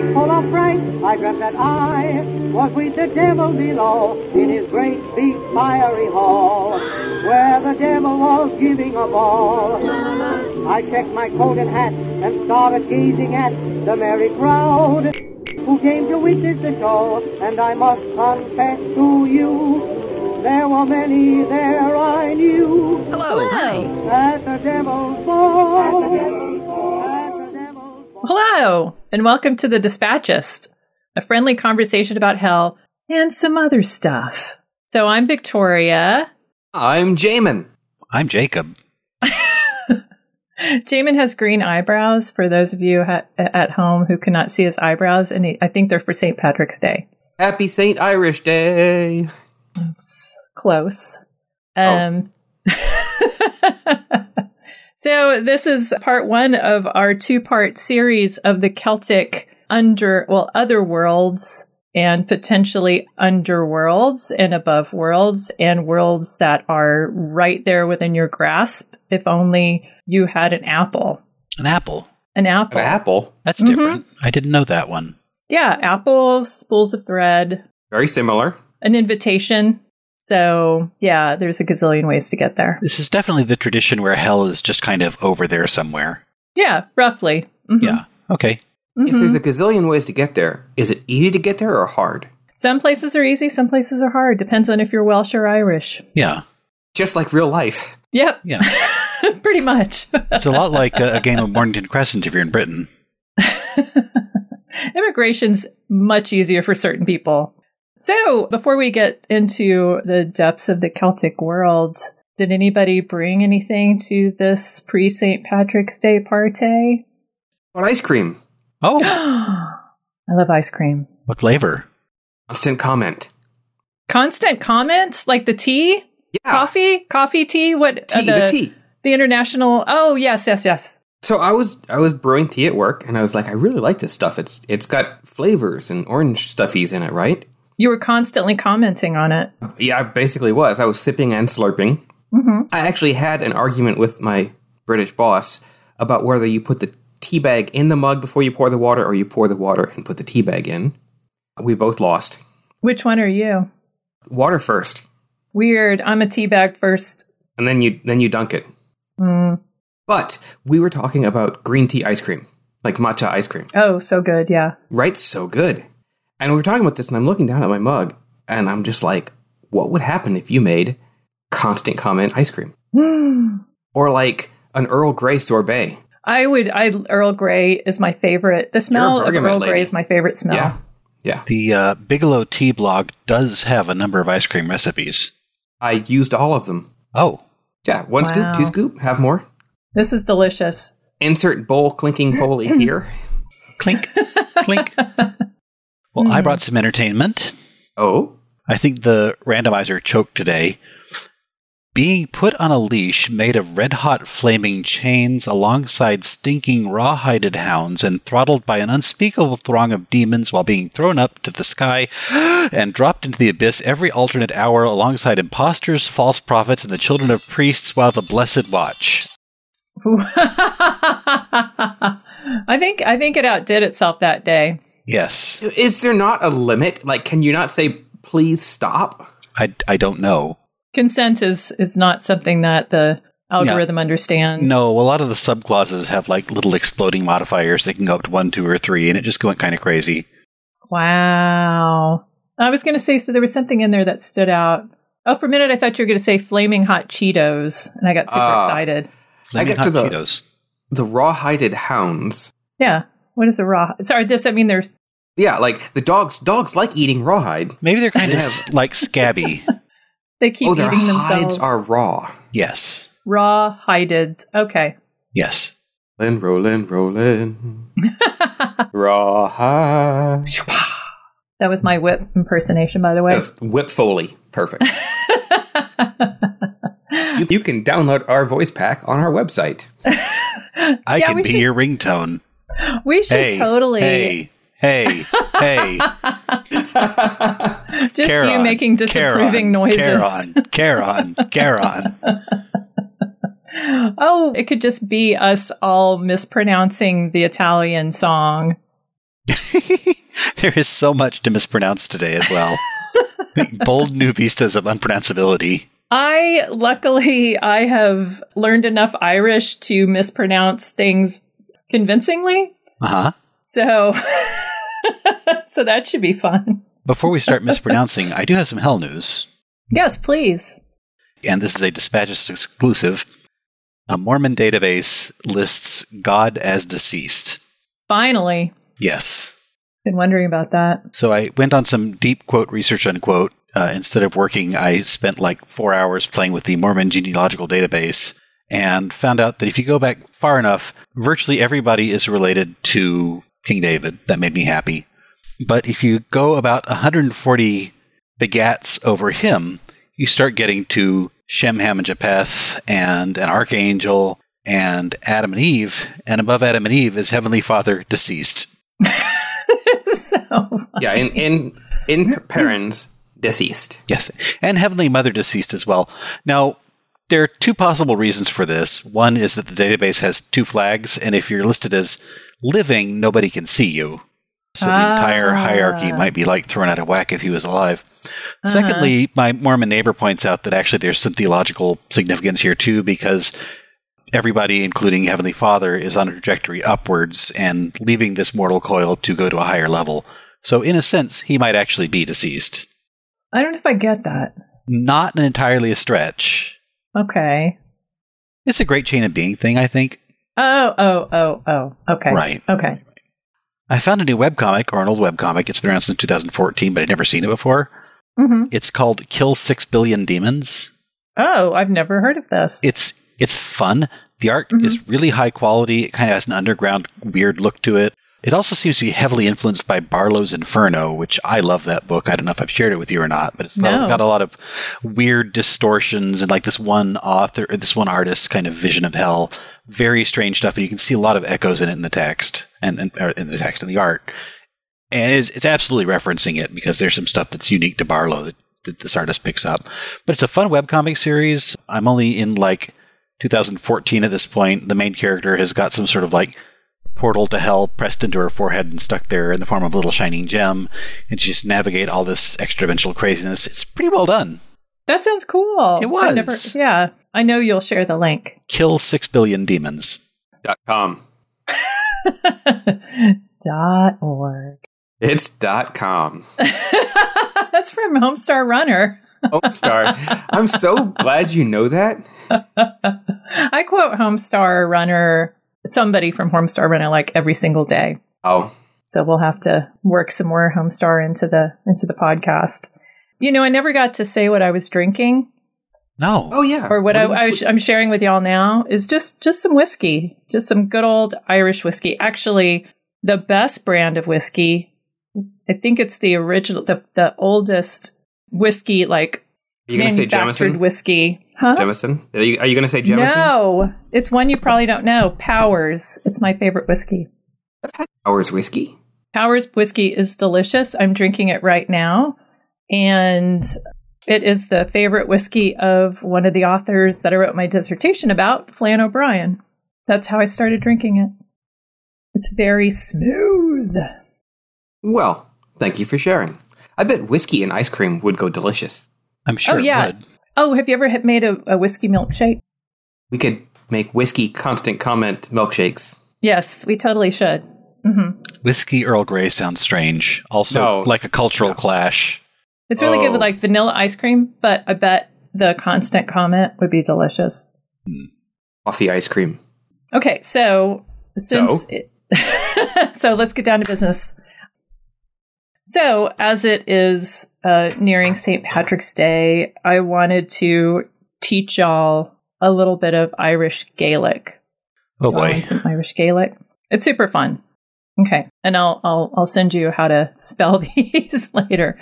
Standing full of fright, I dreamt that I was with the devil below in his great big fiery hall, where the devil was giving a ball. I checked my coat and hat and started gazing at the merry crowd who came to witness the show, and I must confess to you, there were many there I knew Hello. at the devil's ball. At the devil's ball. At the devil's ball. Hello, and welcome to the Dispatchist, a friendly conversation about hell and some other stuff. So I'm Victoria. I'm Jamin. I'm Jacob. Jamin has green eyebrows for those of you ha- at home who cannot see his eyebrows, and he, I think they're for St. Patrick's Day. Happy St. Irish Day. It's close. Um, so this is part one of our two-part series of the Celtic under, well, other worlds and potentially underworlds and above worlds and worlds that are right there within your grasp. If only you had an apple. An apple. An apple. An apple. That's Mhm. different. I didn't know that one. Yeah, apples, spools of thread, Very similar. an invitation. So, yeah, there's a gazillion ways to get there. This is definitely the tradition where hell is just kind of over there somewhere. Yeah, roughly. Mhm. Yeah. Okay. If Mhm. there's a gazillion ways to get there, is it easy to get there or hard? Some places are easy, some places are hard. Depends on if you're Welsh or Irish. Yeah. Just like real life. Yep, Yeah. pretty much. It's a lot like a, a game of Mornington Crescent if you're in Britain. Immigration's much easier for certain people. So, before we get into the depths of the Celtic world, did anybody bring anything to this pre St. Patrick's Day party? What ice cream? Oh, I love ice cream. what flavor? Constant comment. Constant comments like the tea, Yeah. coffee, coffee, tea. What Tea, uh, the tea. the international? Oh yes, yes, yes. So I was I was brewing tea at work and I was like, I really like this stuff. It's it's got flavors and orange stuffies in it, right? You were constantly commenting on it. Yeah, I basically was. I was sipping and slurping. hmm I actually had an argument with my British boss about whether you put the tea bag in the mug before you pour the water or you pour the water and put the tea bag in. We both lost. Which one are you? Water first, Weird. I'm a tea bag first. and then you then you dunk it. Mm. But we were talking about green tea ice cream, like matcha ice cream. Oh, so good. Yeah. Right? So good. And we were talking about this, and I'm looking down at my mug, and I'm just like, what would happen if you made constant comment ice cream? Or like an Earl Grey sorbet? I would. I Earl Grey is my favorite. The smell of Bergamot Earl Grey is my favorite smell. Yeah. Yeah. The uh, Bigelow Tea blog does have a number of ice cream recipes. I used all of them. Oh, Yeah. One scoop, two scoop, have more. This is delicious. Insert bowl clinking foley here. clink, clink. Well, I brought hmm. some entertainment. Oh. I think the randomizer choked today. Being put on a leash made of red hot flaming chains alongside stinking raw-hided hounds and throttled by an unspeakable throng of demons while being thrown up to the sky and dropped into the abyss every alternate hour alongside impostors, false prophets, and the children of priests while the blessed watch. I think. I think it outdid itself that day. Yes. Is there not a limit? Like, can you not say, please stop? I, I don't know. Consent is is not something that the algorithm understands. No, a lot of the subclauses have like little exploding modifiers that can go up to one, two, or three, and it just went kind of crazy. Wow. I was going to say, so there was something in there that stood out. Oh, for a minute, I thought you were going to say flaming hot Cheetos, and I got super Ah. excited. Flaming get to hot the- Cheetos. The raw-hided hounds. Yeah. What is a raw? Sorry, does that mean they're Yeah, like the dogs. Dogs like eating rawhide. Maybe they're kind of like scabby. they keep oh, their eating hides themselves are raw. Yes. raw hided? Okay. Yes. Rolling, rolling, rolling. Rawhide. that was my whip impersonation, by the way. That's whip foley. Perfect. you, you can download our voice pack on our website. I Yeah, can we be should- your ringtone. we should Hey. totally Hey. Hey. Hey. just you making disapproving noises. Charon. Charon. Charon. oh, it could just be us all mispronouncing the Italian song. there is so much to mispronounce today as well. Bold new vistas of unpronounceability. I luckily I have learned enough Irish to mispronounce things convincingly. Uh huh. So so that should be fun. Before we start mispronouncing, I do have some hell news. Yes, please. And this is a Dispatches exclusive. A Mormon database lists God as deceased. Finally. Yes. Been wondering about that. So I went on some deep quote research unquote. Uh, instead of working, I spent like four hours playing with the Mormon genealogical database and found out that if you go back far enough, virtually everybody is related to King David. That made me happy. But if you go about 140 begats over him, you start getting to Shem, Ham, and Japheth, and an archangel, and Adam and Eve. And above Adam and Eve is Heavenly Father deceased. so Yeah, in in in parents deceased. Yes, and Heavenly Mother deceased as well. Now, there are two possible reasons for this. One is that the database has two flags, and if you're listed as living, nobody can see you. So the entire hierarchy Ah. might be like thrown out of whack if he was alive. Uh-huh. Secondly, my Mormon neighbor points out that actually there's some theological significance here too, because everybody, including Heavenly Father, is on a trajectory upwards and leaving this mortal coil to go to a higher level. So, in a sense, he might actually be deceased. I don't know if I get that. Not an entirely a stretch. Okay. It's a great chain of being thing, I think. Oh, oh, oh, oh. Okay. Right. Okay. I found a new webcomic, or an old webcomic. It's been around since 2014, but I'd never seen it before. Mm-hmm. It's called Kill Six Billion Demons. Oh, I've never heard of this. It's it's fun. The art Mhm. is really high quality. It kind of has an underground, weird look to it. It also seems to be heavily influenced by Barlowe's Inferno, which I love that book. I don't know if I've shared it with you or not, but it's No. got a lot of weird distortions and like this one author, or this one artist's kind of vision of hell. Very strange stuff, and you can see a lot of echoes in it in the text and, and or in the text and the art. And it's, it's absolutely referencing it because there's some stuff that's unique to Barlowe that, that this artist picks up. But it's a fun webcomic series. I'm only in like 2014 at this point. The main character has got some sort of like portal to hell pressed into her forehead and stuck there in the form of a little shining gem, and she just navigate all this extra-dimensional craziness. It's pretty well done. that sounds cool. It I've never- was. yeah. I know you'll share the link. Kill six billion demons. Dot com. Dot org. It's dot com. That's from Homestar Runner. Homestar. I'm so glad you know that. I quote Homestar Runner, somebody from Homestar Runner, like every single day. Oh, So we'll have to work some more Homestar into the into the podcast. You know, I never got to say what I was drinking No. oh yeah. or what, I, I was, I'm sharing with y'all now is just just some whiskey, just some good old Irish whiskey. Actually, the best brand of whiskey. I think it's the original, the the oldest whiskey, like Are you going to say Jameson? whiskey. Huh? Jameson? Are you, are you going to say Jameson? No, it's one you probably don't know. Powers. It's my favorite whiskey. Ours whiskey. Powers whiskey is delicious. I'm drinking it right now. And it is the favorite whiskey of one of the authors that I wrote my dissertation about, Flann O'Brien. That's how I started drinking it. It's very smooth. Well, thank you for sharing. I bet whiskey and ice cream would go delicious. I'm sure oh, yeah. it would. Oh, have you ever made a, a whiskey milkshake? We could make whiskey constant comment milkshakes. Yes, we totally should. hmm Whiskey Earl Grey sounds strange. Also, No. like a cultural clash. It's really good Oh. with like vanilla ice cream, but I bet the constant comment would be delicious. Coffee ice cream. Okay, so since So? it, so let's get down to business. So as it is uh, nearing St. Patrick's Day, I wanted to teach y'all a little bit of Irish Gaelic. Oh boy. some Irish Gaelic. It's super fun. Okay, and I'll I'll I'll send you how to spell these later.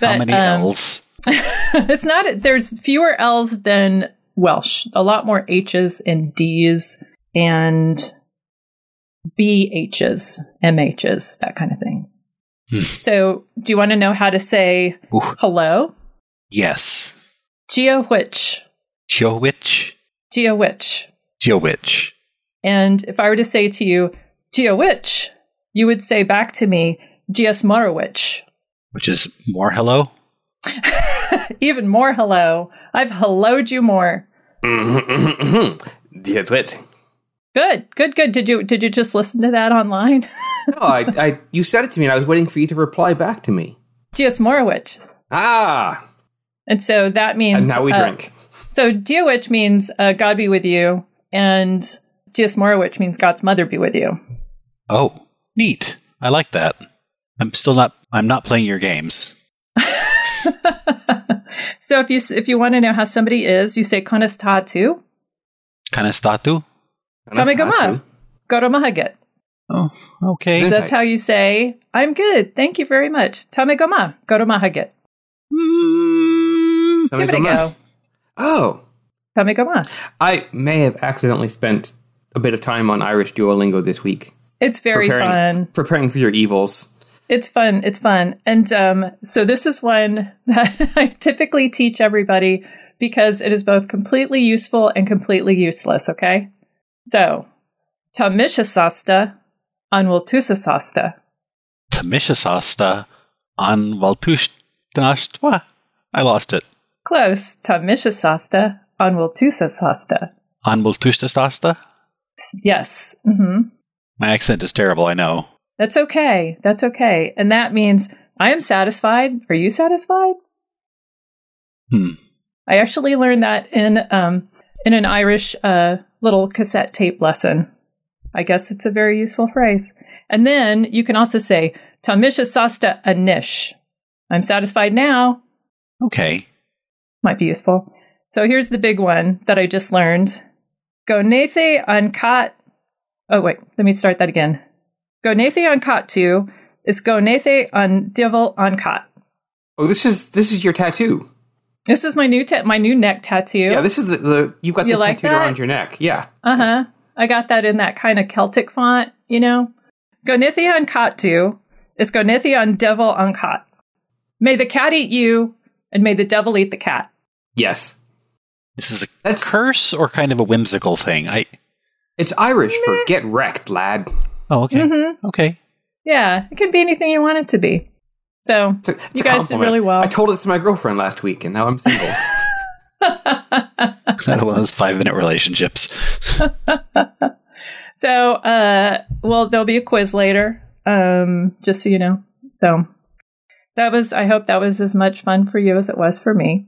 How But, many um, L's? it's not there's fewer L's than Welsh. A lot more H's and D's and BH's, MH's, that kind of thing. Hmm. so, do you want to know how to say Ooh, hello? yes. Gia which? Geowitch. Gia which? Geowitch. And if I were to say to you, Gia which? you would say back to me, Gias Morowich. Which is more hello? Even more hello. I've helloed you more. Mm-hmm, mm-hmm, mm-hmm. That's it. Good, good, good. Did you did you just listen to that online? No, I, I, you said it to me, and I was waiting for you to reply back to me. Gias Morowich. Ah, And so that means and now we uh, drink. So Diowich means uh, God be with you, and Gias Morowich means God's mother be with you. Oh, neat. I like that. I'm still not. I'm not playing your games. so if you if you want to know how somebody is, you say konestatu, Kanestatu? Tamegama, goromahaget. Oh, okay. Is That's how you say, I'm good, thank you very much. Tamegama, goromahaget. Mm, Give it a go. Oh, Tamegama. I may have accidentally spent a bit of time on Irish Duolingo this week. It's very preparing, fun. Preparing for your evils. It's fun. It's fun. And um, so this is one that I typically teach everybody because it is both completely useful and completely useless. Okay. So, tamishasasta anwaltusasasta. Tamishasasta on Valtushtanastva? I lost it. Close. Tamishasasta anwaltusasasta. On Valtushtasta? Yes. hmm My accent is terrible, I know. That's okay. That's okay. And that means I am satisfied. Are you satisfied? Hmm. I actually learned that in um, in an Irish uh, little cassette tape lesson. I guess it's a very useful phrase. And then you can also say Tamisha Sasta Anish. I'm satisfied now. Okay. Might be useful. So here's the big one that I just learned. Gonethe Ankat. Oh wait, let me start that again. Gonethe Ankat two is Gonethe on Divil Ankat. Oh, this is this is your tattoo. This is my new ta- my new neck tattoo. Yeah, this is the, the you've got You this like tattooed that? around your neck. Yeah. Uh huh. I got that in that kind of Celtic font, you know? Gonithion Katu is Gonithion Devil Uncut. May the cat eat you, and may the devil eat the cat. Yes. This is a That's- curse or kind of a whimsical thing? I It's Irish for get wrecked, lad. Oh, okay. Mm-hmm. Okay. Yeah, it can be anything you want it to be. So, It's a, it's You a guys did really well. I told it to my girlfriend last week, and now I'm single. Not one of those five minute relationships. so, uh, well, there'll be a quiz later, um, just so you know. So, that was, I hope that was as much fun for you as it was for me.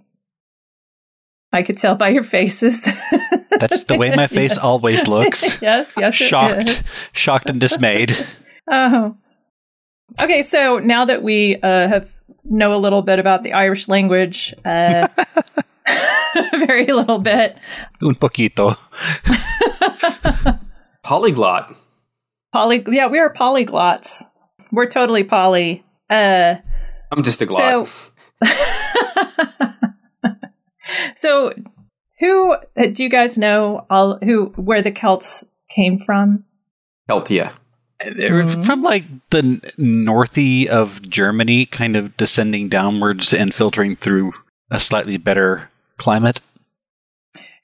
I could tell by your faces. That's the way my face Yes. always looks. yes, yes, shocked, is. shocked and dismayed. Oh. Okay, so now that we uh, have know a little bit about the Irish language, uh, very little bit, Un poquito. Polyglot. poly. Yeah, we are polyglots. We're totally poly. Uh, I'm just a glot. So- so, who uh, do you guys know? All who where the Celts came from? Celtia. Mhm. from like the northy of Germany, kind of descending downwards and filtering through a slightly better climate.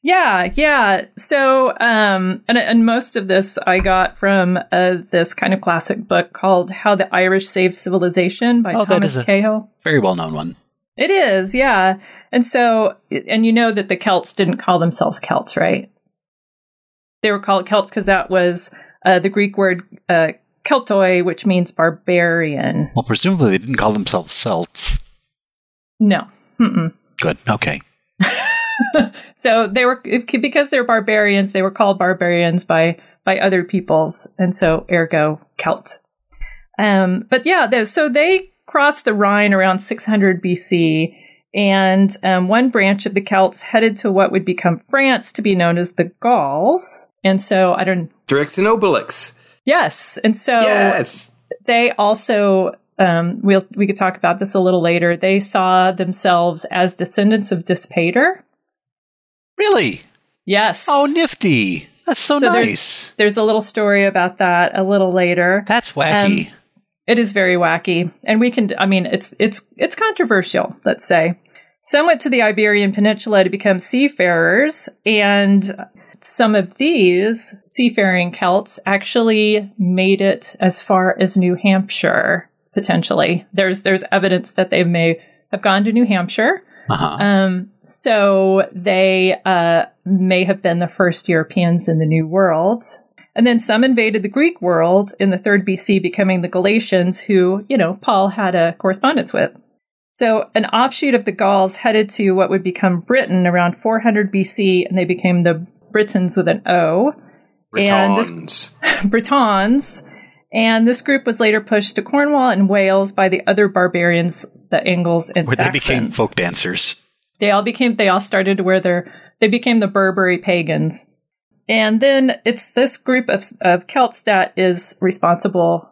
Yeah, yeah. So, um, and, and most of this I got from uh, this kind of classic book called "How the Irish Saved Civilization" by Oh, Thomas Cahill. Very well known one. It is, yeah. And so, and you know that the Celts didn't call themselves Celts, right? They were called Celts because that was uh, the Greek word uh, Keltoi, which means barbarian. Well, presumably they didn't call themselves Celts. No. Mm-mm. Good. Okay. so they were because they're barbarians. They were called barbarians by by other peoples, and so ergo Celt. Um, but yeah, so they crossed the Rhine around 600 BC, and um, one branch of the Celts headed to what would become France to be known as the Gauls. And so I don't. Drix and Obelix. Yes, and so yes. they also um, we'll we could talk about this a little later. They saw themselves as descendants of Dispater. Really? Yes. Oh, nifty. That's so, So there's- nice. There's a little story about that a little later. That's wacky. It is very wacky, and we can. I mean, it's it's it's controversial. Let's say some went to the Iberian Peninsula to become seafarers, and some of these seafaring Celts actually made it as far as New Hampshire, potentially. There's there's evidence that they may have gone to New Hampshire. Uh-huh. Um, so they uh, may have been the first Europeans in the New World. And then some invaded the Greek world in the 3rd BC, becoming the Galatians, who, you know, Paul had a correspondence with. So an offshoot of the Gauls headed to what would become Britain around 400 BC, and they became the Britons with an O. And this- Britons. Britons. And this group was later pushed to Cornwall and Wales by the other barbarians, the Angles and Where they became folk dancers. They all became they all started to wear their they became the Burberry pagans. And then it's this group of, of Celts that is responsible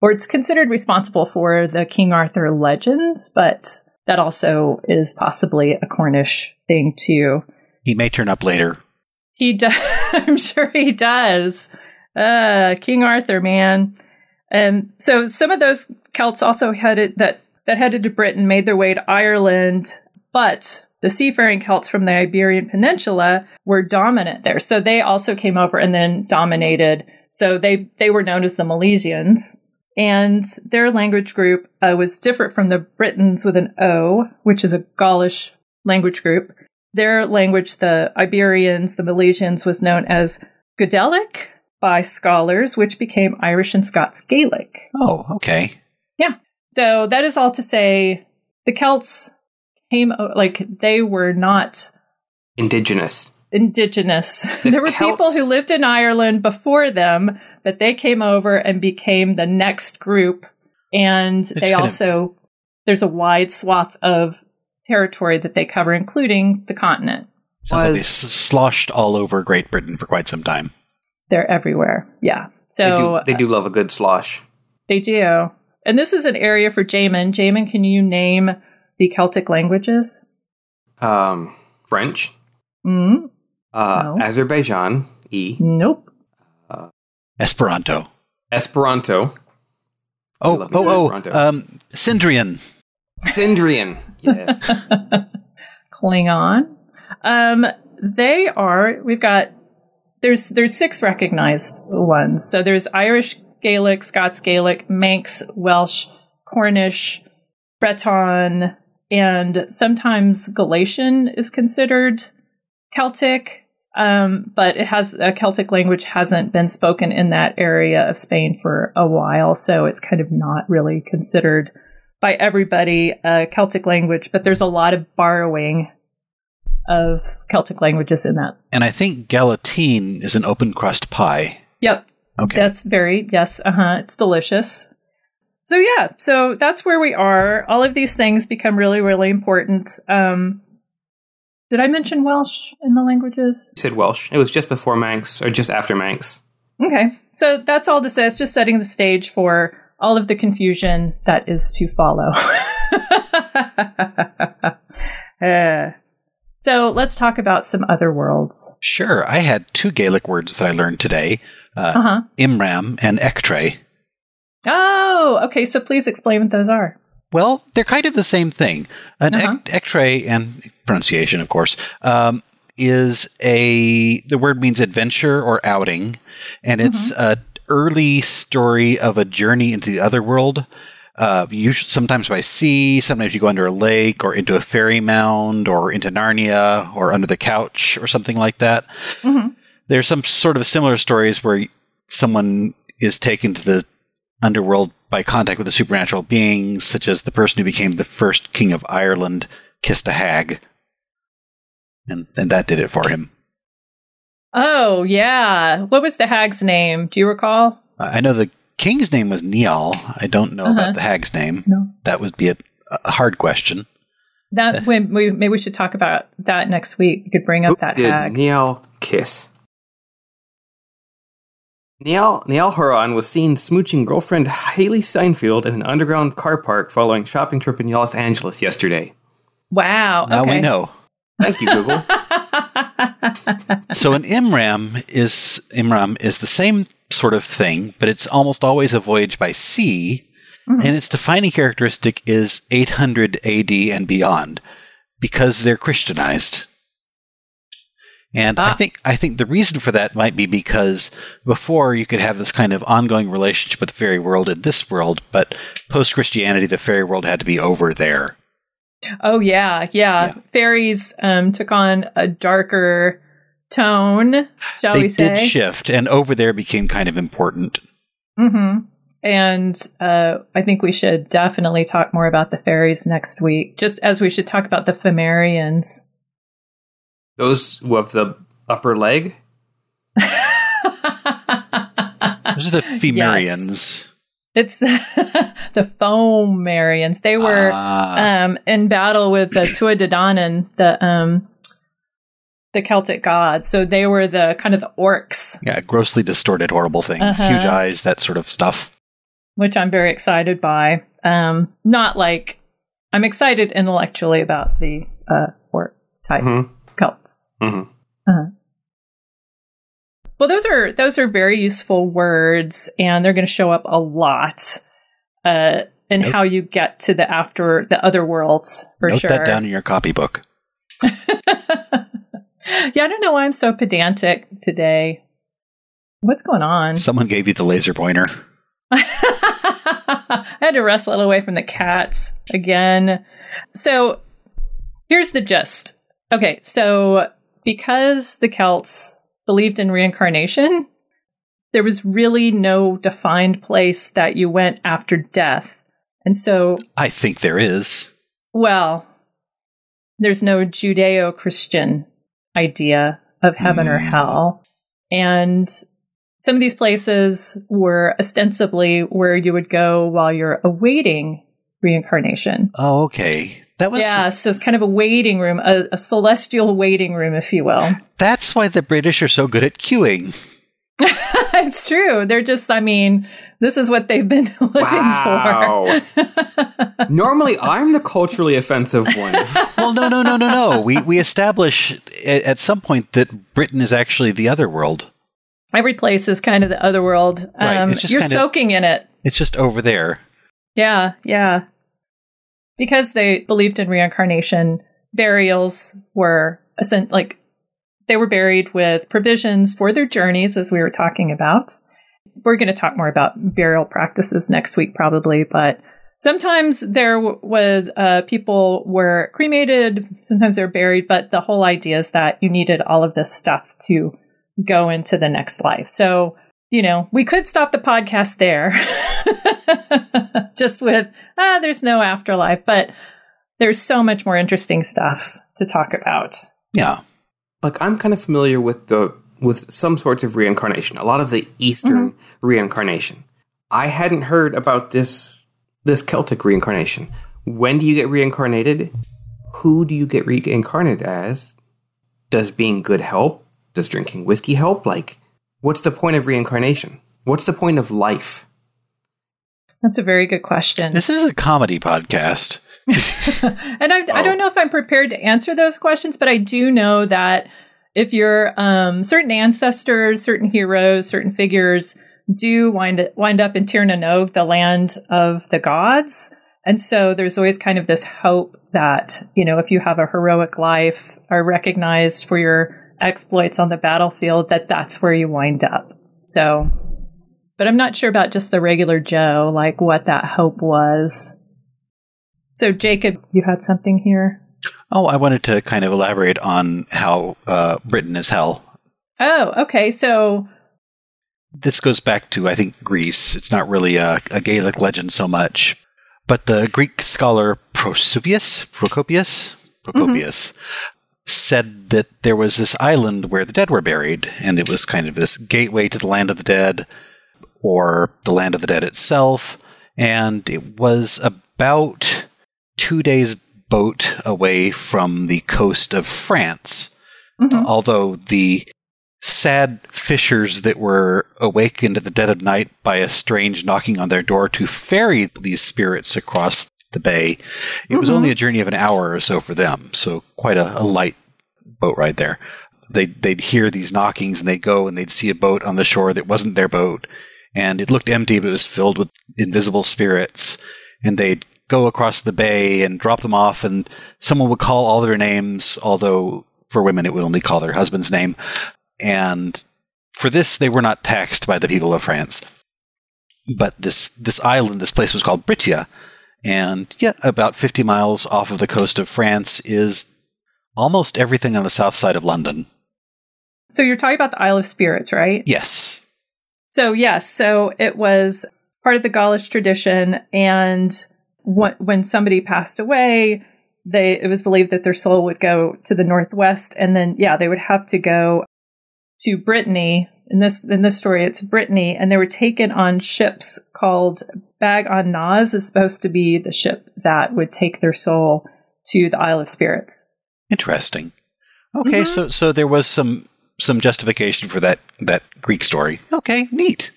or it's considered responsible for the King Arthur legends, but that also is possibly a Cornish thing too. He may turn up later. He does. I'm sure he does. Uh, King Arthur, man. And so some of those Celts also headed that that headed to Britain, made their way to Ireland, but the seafaring Celts from the Iberian Peninsula were dominant there. So they also came over and then dominated. So they they were known as the Milesians. And their language group uh, was different from the Britons with an O, which is a Gaulish language group. Their language, the Iberians, the Milesians, was known as Gaelic by scholars, which became Irish and Scots Gaelic. Oh, okay. Yeah. So that is all to say the Celts came, like, they were not Indigenous. indigenous. The there were Celts- people who lived in Ireland before them, but they came over and became the next group. And they kind of- also, there's a wide swath of territory that they cover, including the continent. Sounds like they Was- sloshed all over Great Britain for quite some time. They're everywhere. Yeah. So they do they do love a good slosh. They do. And this is an area for Jamin. Jamin, can you name the Celtic languages? Um, French, Mm, uh, No. Azerbaijan, E, nope. Esperanto. Esperanto, Oh, love oh, Esperanto. oh. Um, Sindarin. Sindarin. Yes. Klingon. Um, they are. We've got. There's there's six recognized ones. So there's Irish Gaelic, Scots Gaelic, Manx, Welsh, Cornish, Breton, and sometimes Galician is considered Celtic. Um, but it has a Celtic language hasn't been spoken in that area of Spain for a while, so it's kind of not really considered by everybody a Celtic language. But there's a lot of borrowing of Celtic languages in that. And I think Galatine is an open crust pie. Yep, Okay. that's very yes. Uh huh. It's delicious. So yeah, so that's where we are. All of these things become really, really important. Um, did I mention Welsh in the languages? You said Welsh. It was just before Manx or just after Manx. Okay, so that's all to say. It's just setting the stage for all of the confusion that is to follow. Uh, so let's talk about some other worlds. Sure. I had two Gaelic words that I learned today uh, Uh huh. Imram and Ectre. Oh, okay. So please explain what those are. Well, they're kind of the same thing. An Uh-huh. ectre, and pronunciation, of course, um, is a the word means adventure or outing, and it's Mm-hmm. a early story of a journey into the other world. Uh, usually, sometimes by sea, sometimes you go under a lake or into a fairy mound or into Narnia or under the couch or something like that. Mhm. There's some sort of similar stories where someone is taken to the underworld by contact with a supernatural being, such as the person who became the first king of Ireland kissed a hag, and and that did it for him. Oh, yeah. What was the hag's name? Do you recall? I know the king's name was Niall. I don't know Uh-huh. about the hag's name. No. That would be a, a hard question. That when we maybe we should talk about that next week. You could bring up Who that did hag. Niall kiss? Niall, Niall Horan was seen smooching girlfriend Hailee Steinfeld in an underground car park following shopping trip in Los Angeles yesterday. Wow. Now okay. we know. Thank you, Google. So an Imram is Imram is the same sort of thing, but it's almost always a voyage by sea, Mhm. and its defining characteristic is 800 AD and beyond, because they're Christianized. And I Ah. think I think the reason for that might be because before you could have this kind of ongoing relationship with the fairy world in this world, but post Christianity, the fairy world had to be over there. Oh yeah, yeah. Yeah. Fairies um, took on a darker tone, shall they we say? did shift, and over there became kind of important. Mm-hmm. And uh, I think we should definitely talk more about the fairies next week, just as we should talk about the Phamarians. Those who have the upper leg. Those are the Femerians. It's the, the Foamarians. They were Ah, um, in battle with the Tuatha the um, the Celtic gods. So they were the kind of the orcs, yeah, grossly distorted, horrible things, Uh-huh. huge eyes, that sort of stuff. which I'm very excited by. Um, not like I'm excited intellectually about the uh, orc type Mhm. cults. Mhm. Uh-huh. Well, those are those are very useful words, and they're going to show up a lot uh, in Nope. how you get to the after the other worlds for Note sure. that down in your copybook. yeah, I don't know why I'm so pedantic today. What's going on? Someone gave you the laser pointer. I had to wrestle it away from the cats again. So here's the gist. Okay, so because the Celts believed in reincarnation, there was really no defined place that you went after death. And so, I think there is. well, there's no Judeo Christian idea of heaven or Hmm. hell. And some of these places were ostensibly where you would go while you're awaiting reincarnation. Oh, okay. That was yeah, so it's kind of a waiting room, a, a celestial waiting room, if you will. That's why the British are so good at queuing. it's true. They're just, I mean, this is what they've been living Wow. for. Normally, I'm the culturally offensive one. Well, no, no, no, no, no. We we establish at, at some point that Britain is actually the other world. Every place is kind of the other world. Right, Um, you're kind of- soaking in it. It's just over there. Yeah, yeah. Because they believed in reincarnation, burials were like they were buried with provisions for their journeys, as we were talking about. We're going to talk more about burial practices next week, probably, but sometimes there was uh, people were cremated, sometimes they're buried, but the whole idea is that you needed all of this stuff to go into the next life. So you know, we could stop the podcast there just with, ah, there's no afterlife, but there's so much more interesting stuff to talk about. Yeah. like I'm kind of familiar with the with some sorts of reincarnation. A lot of the Eastern reincarnation. I hadn't heard about this this Celtic reincarnation. When do you get reincarnated? Who do you get reincarnated as? Does being good help? Does drinking whiskey help? Like, what's the point of reincarnation? What's the point of life? That's a very good question. This is a comedy podcast. and I, I Oh. don't know if I'm prepared to answer those questions, but I do know that if your um, certain ancestors, certain heroes, certain figures do wind wind up in Tir na Nog, the land of the gods, and so there's always kind of this hope that you know if you have a heroic life, are recognized for your exploits on the battlefield, that that's where you wind up. So, but I'm not sure about just the regular Joe, like what that hope was. So, Jacob, you had something here? Oh, I wanted to kind of elaborate on how uh, Britain is hell. Oh, okay. So, This goes back to, I think, Greece. It's not really a, a Gaelic legend so much. But the Greek scholar Procopius, Procopius, Procopius said that there was this island where the dead were buried, and it was kind of this gateway to the land of the dead, or the land of the dead itself. And it was about two days' boat away from the coast of France. mhm. Although the sad fishers that were awakened at the dead of night by a strange knocking on their door to ferry these spirits across the bay, it was Mhm. only a journey of an hour or so for them. So quite a, a light boat ride there. They'd, they'd hear these knockings and they'd go and they'd see a boat on the shore that wasn't their boat. And it looked empty, but it was filled with invisible spirits. And they'd go across the bay and drop them off, and someone would call all their names, although for women, it would only call their husband's name. And for this, they were not taxed by the people of France. But this this island, this place was called Brittia, and yeah, about 50 miles off of the coast of France is almost everything on the south side of London. So you're talking about the Isle of Spirits, right? Yes. So yes, so it was part of the Gaulish tradition, and when somebody passed away, they it was believed that their soul would go to the northwest, and then yeah, they would have to go to Brittany. In this in this story, it's Brittany, and they were taken on ships called Bag on Naz is supposed to be the ship that would take their soul to the Isle of Spirits. Interesting. Okay, mm-hmm. so so there was some some justification for that that Greek story. Okay, neat.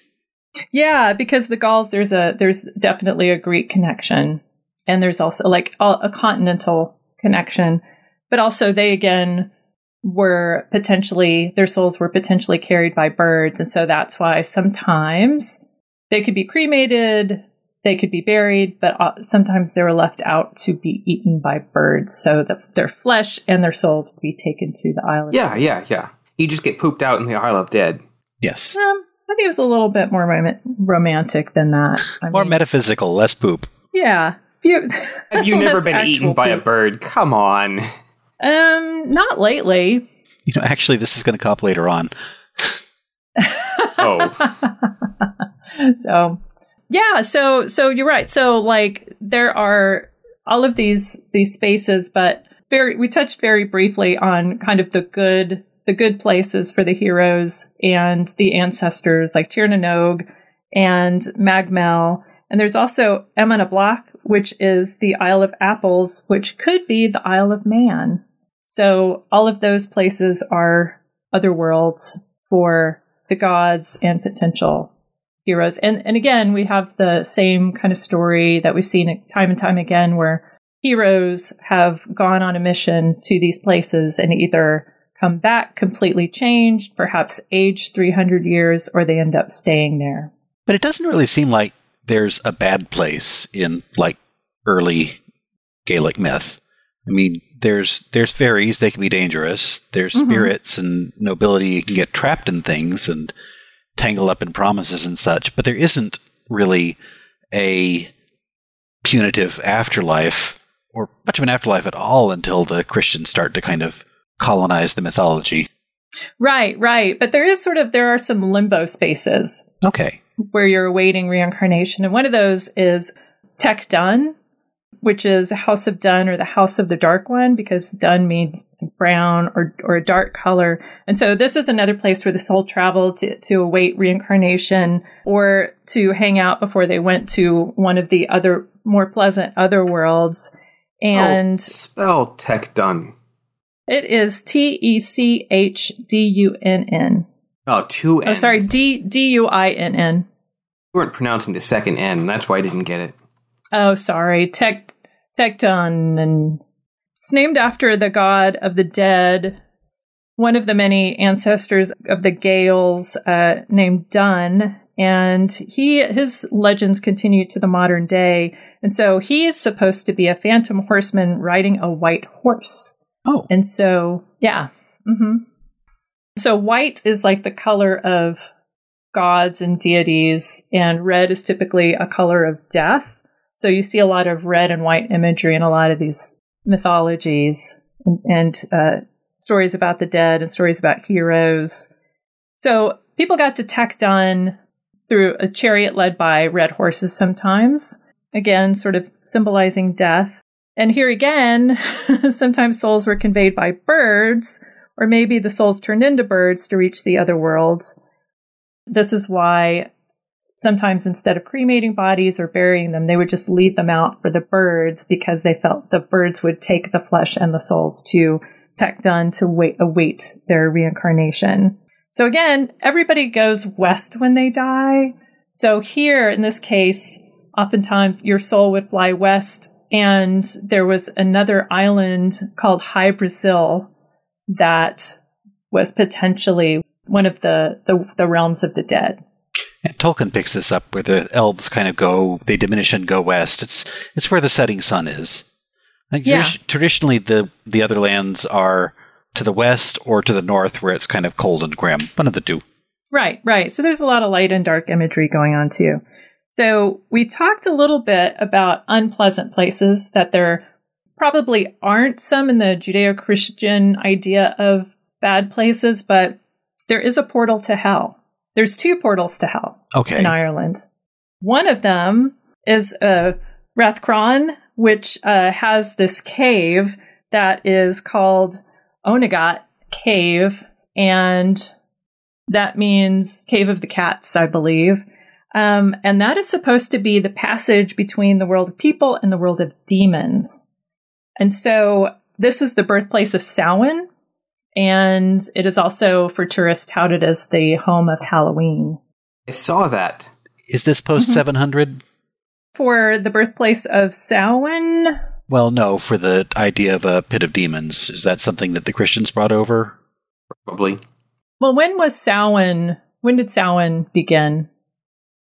Yeah, because the Gauls, there's a there's definitely a Greek connection, and there's also like a, a continental connection, but also they again were potentially their souls were potentially carried by birds, and so that's why sometimes they could be cremated, they could be buried, but uh, sometimes they were left out to be eaten by birds, so that their flesh and their souls would be taken to the island. Yeah, yeah, yeah. You just get pooped out in the Isle of Dead. Yes. Um, I think it was a little bit more rom- romantic than that. I more mean, metaphysical, less poop. Yeah. You, Have you never been eaten by a bird? Come on. Um, not lately. You know, actually, this is going to come up later on. oh. so, yeah. So, so you're right. So, like, there are all of these these spaces, but very we touched very briefly on kind of the good the good places for the heroes and the ancestors like Tir na nOg and Mag Mell. And there's also Emana which is the Isle of Apples, which could be the Isle of Man. So all of those places are other worlds for the gods and potential heroes. And and again, we have the same kind of story that we've seen time and time again where heroes have gone on a mission to these places and either come back completely changed, perhaps aged 300 years, or they end up staying there. But it doesn't really seem like there's a bad place in like early Gaelic myth. I mean, there's there's fairies, they can be dangerous. There's mm-hmm. spirits and nobility you can get trapped in things and tangle up in promises and such, but there isn't really a punitive afterlife or much of an afterlife at all until the Christians start to kind of colonize the mythology. Right, right. But there is sort of there are some limbo spaces. Okay. Where you're awaiting reincarnation. And one of those is Tech Dun, which is the House of Dun or the House of the Dark One, because Dun means brown or, or a dark color. And so this is another place where the soul traveled to, to await reincarnation or to hang out before they went to one of the other more pleasant other worlds. And oh, spell Tech Dun. It is T E C H D U N N. Oh, two N's. Oh, sorry, D D U I N N. You weren't pronouncing the second N. and That's why I didn't get it. Oh, sorry. Tech Tecton, and it's named after the god of the dead, one of the many ancestors of the Gaels, uh, named Dun, and he his legends continue to the modern day. And so he is supposed to be a phantom horseman riding a white horse. Oh. And so, yeah. Mm-hmm. So white is like the color of gods and deities, and red is typically a color of death. So you see a lot of red and white imagery in a lot of these mythologies and, and uh, stories about the dead and stories about heroes. So people got to Tech Dun through a chariot led by red horses sometimes. Again, sort of symbolizing death. And here again, sometimes souls were conveyed by birds, or maybe the souls turned into birds to reach the other worlds. This is why sometimes instead of cremating bodies or burying them, they would just leave them out for the birds because they felt the birds would take the flesh and the souls to Tech Dun to wait, await their reincarnation. So again, everybody goes west when they die. So here in this case, oftentimes your soul would fly west and there was another island called Hy-Brasil that was potentially one of the, the, the realms of the dead. And Tolkien picks this up where the elves kind of go, they diminish and go west. It's it's where the setting sun is. Like yeah. traditionally, the the other lands are to the west or to the north where it's kind of cold and grim. One of the two. Right, right. So there's a lot of light and dark imagery going on too. So we talked a little bit about unpleasant places that there probably aren't some in the Judeo Christian idea of bad places, but there is a portal to hell. There's two portals to hell Okay. in Ireland. One of them is uh, Rathcroghan, which uh, has this cave that is called Oweynagat Cave, and that means Cave of the Cats, I believe. Um, and that is supposed to be the passage between the world of people and the world of demons. And so this is the birthplace of Samhain, and it is also for tourists touted as the home of Halloween. I saw that. Is this post Mhm. 700? For the birthplace of Samhain, Well, no, for the idea of a pit of demons. Is that something that the Christians brought over? Probably. well, when was Samhain? When did Samhain begin?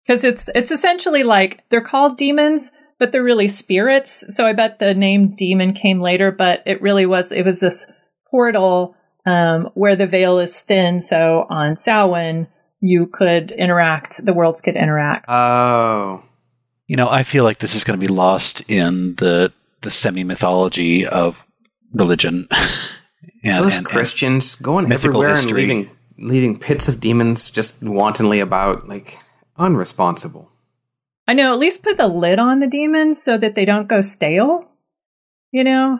Because it's it's essentially like they're called demons, but they're really spirits. So I bet the name demon came later, but it really was it was this portal um, where the veil is thin. So on Samhain, you could interact. The worlds could interact. Oh. You know, I feel like this is going to be lost in the the semi mythology of religion. and, Those and- and- Christians going mythical everywhere history. and leaving leaving pits of demons just wantonly about, like unresponsible. I know. At least put the lid on the demons so that they don't go stale. You know,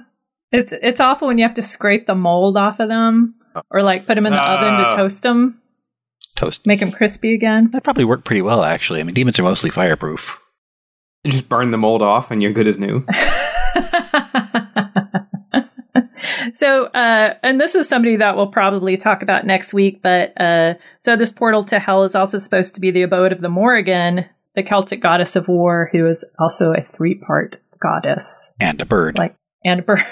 it's it's awful when you have to scrape the mold off of them, or like put them in the oven to toast them, toast. make them crispy again. That probably worked pretty well, actually. I mean, demons are mostly fireproof. You just burn the mold off and you're good as new. so, uh, and this is somebody that we'll probably talk about next week. But uh, so this portal to hell is also supposed to be the abode of the Morrigan, the Celtic goddess of war, who is also a three-part goddess. And a bird. Like and a bird.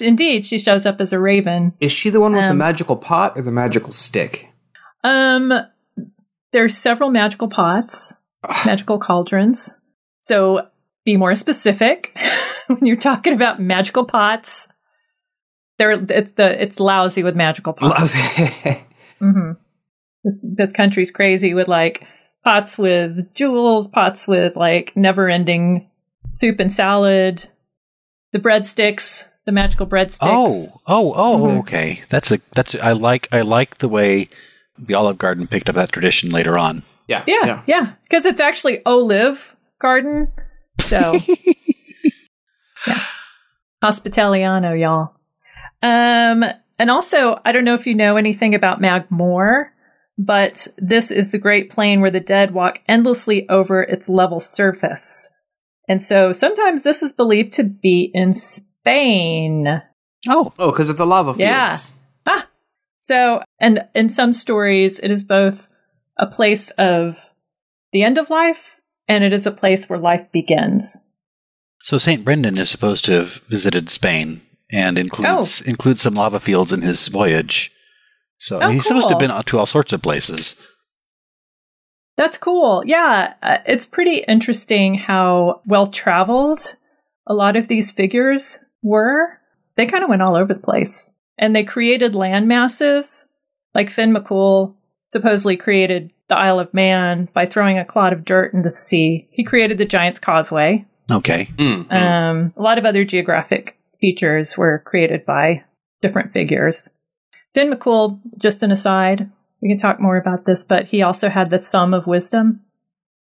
Indeed, she shows up as a raven. Is she the one with the Um, magical pot or the magical stick? Um, there's several magical pots, magical cauldrons. So be more specific when you're talking about magical pots. There, it's the it's lousy with magical pots. hmm This this country's crazy with like pots with jewels, pots with like never-ending soup and salad, the breadsticks, the magical breadsticks. Oh, oh, oh, Sticks. okay. That's a that's a, I like I like the way the Olive Garden picked up that tradition later on. yeah. Yeah, yeah, because it's actually olive garden. So, yeah, hospitaliano, y'all. Um, and also, I don't know if you know anything about Magmore, but this is the Great Plain where the dead walk endlessly over its level surface. And so sometimes this is believed to be in Spain. Oh, Oh, because of the lava fields. Yeah. Ah. So, and in some stories, it is both a place of the end of life and it is a place where life begins. so Saint Brendan is supposed to have visited Spain and includes includes some lava fields in his voyage. So Oh, he's supposed to have been to all sorts of places. That's cool. Yeah, uh, it's pretty interesting how well traveled a lot of these figures were. They kind of went all over the place. And they created land masses. Like Finn McCool supposedly created the Isle of Man by throwing a clod of dirt into the sea. He created the Giant's Causeway. Okay. Mm, mm. Um, a lot of other geographic features were created by different figures. Finn McCool, just an aside, we can talk more about this, but he also had the thumb of wisdom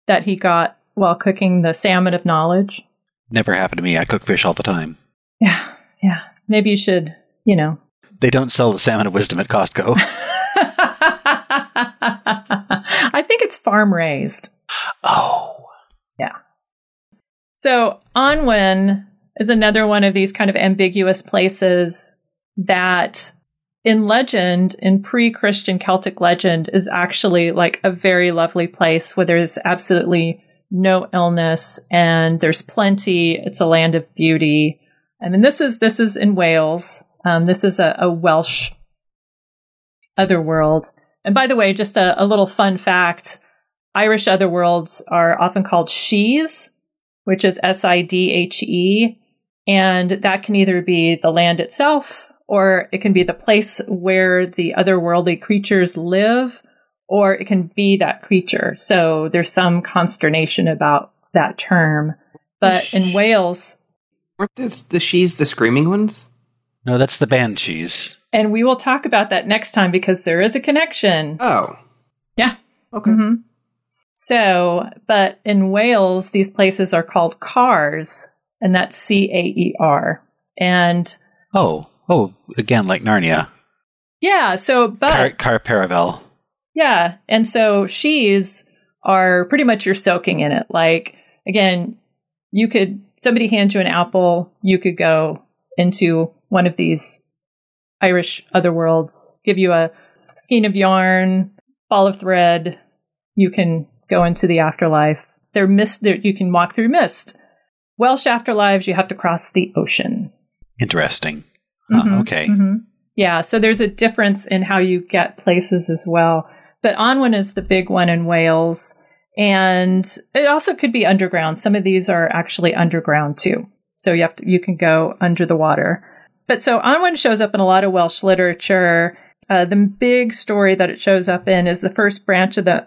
that he got while cooking the salmon of knowledge. Never happened to me. I cook fish all the time. Yeah, yeah. Maybe you should, you know. They don't sell the salmon of wisdom at Costco. I think it's farm raised. oh. Yeah. So Annwn is another one of these kind of ambiguous places that in legend, in pre-Christian Celtic legend, is actually like a very lovely place where there's absolutely no illness and there's plenty. It's a land of beauty. I mean, this is this is in Wales. Um, this is a, a Welsh otherworld. And by the way, just a, a little fun fact: Irish otherworlds are often called shees, which is S I D H E, and that can either be the land itself or it can be the place where the otherworldly creatures live, or it can be that creature. So there's some consternation about that term. But in Wales, Weren't the, the she's the screaming ones? No, that's the banshees. and we will talk about that next time because there is a connection. Oh, Yeah. okay. hmm So, but in Wales, these places are called cars, and that's C A E R. And Oh, oh, again, like Narnia. yeah, so, but Cair, Cair Paravel. yeah, and so she's are pretty much you're soaking in it. Like, again, you could, somebody hand you an apple, you could go into one of these Irish otherworlds, give you a skein of yarn, ball of thread, you can go into the afterlife. They're mist. They're, you can walk through mist. Welsh afterlives, you have to cross the ocean. Interesting. Huh, Mhm, okay. mhm. Yeah, so there's a difference in how you get places as well. But Annwn is the big one in Wales, and it also could be underground. Some of these are actually underground too, so you have to, you can go under the water. But so Annwn shows up in a lot of Welsh literature. Uh, the big story that it shows up in is the first branch of the.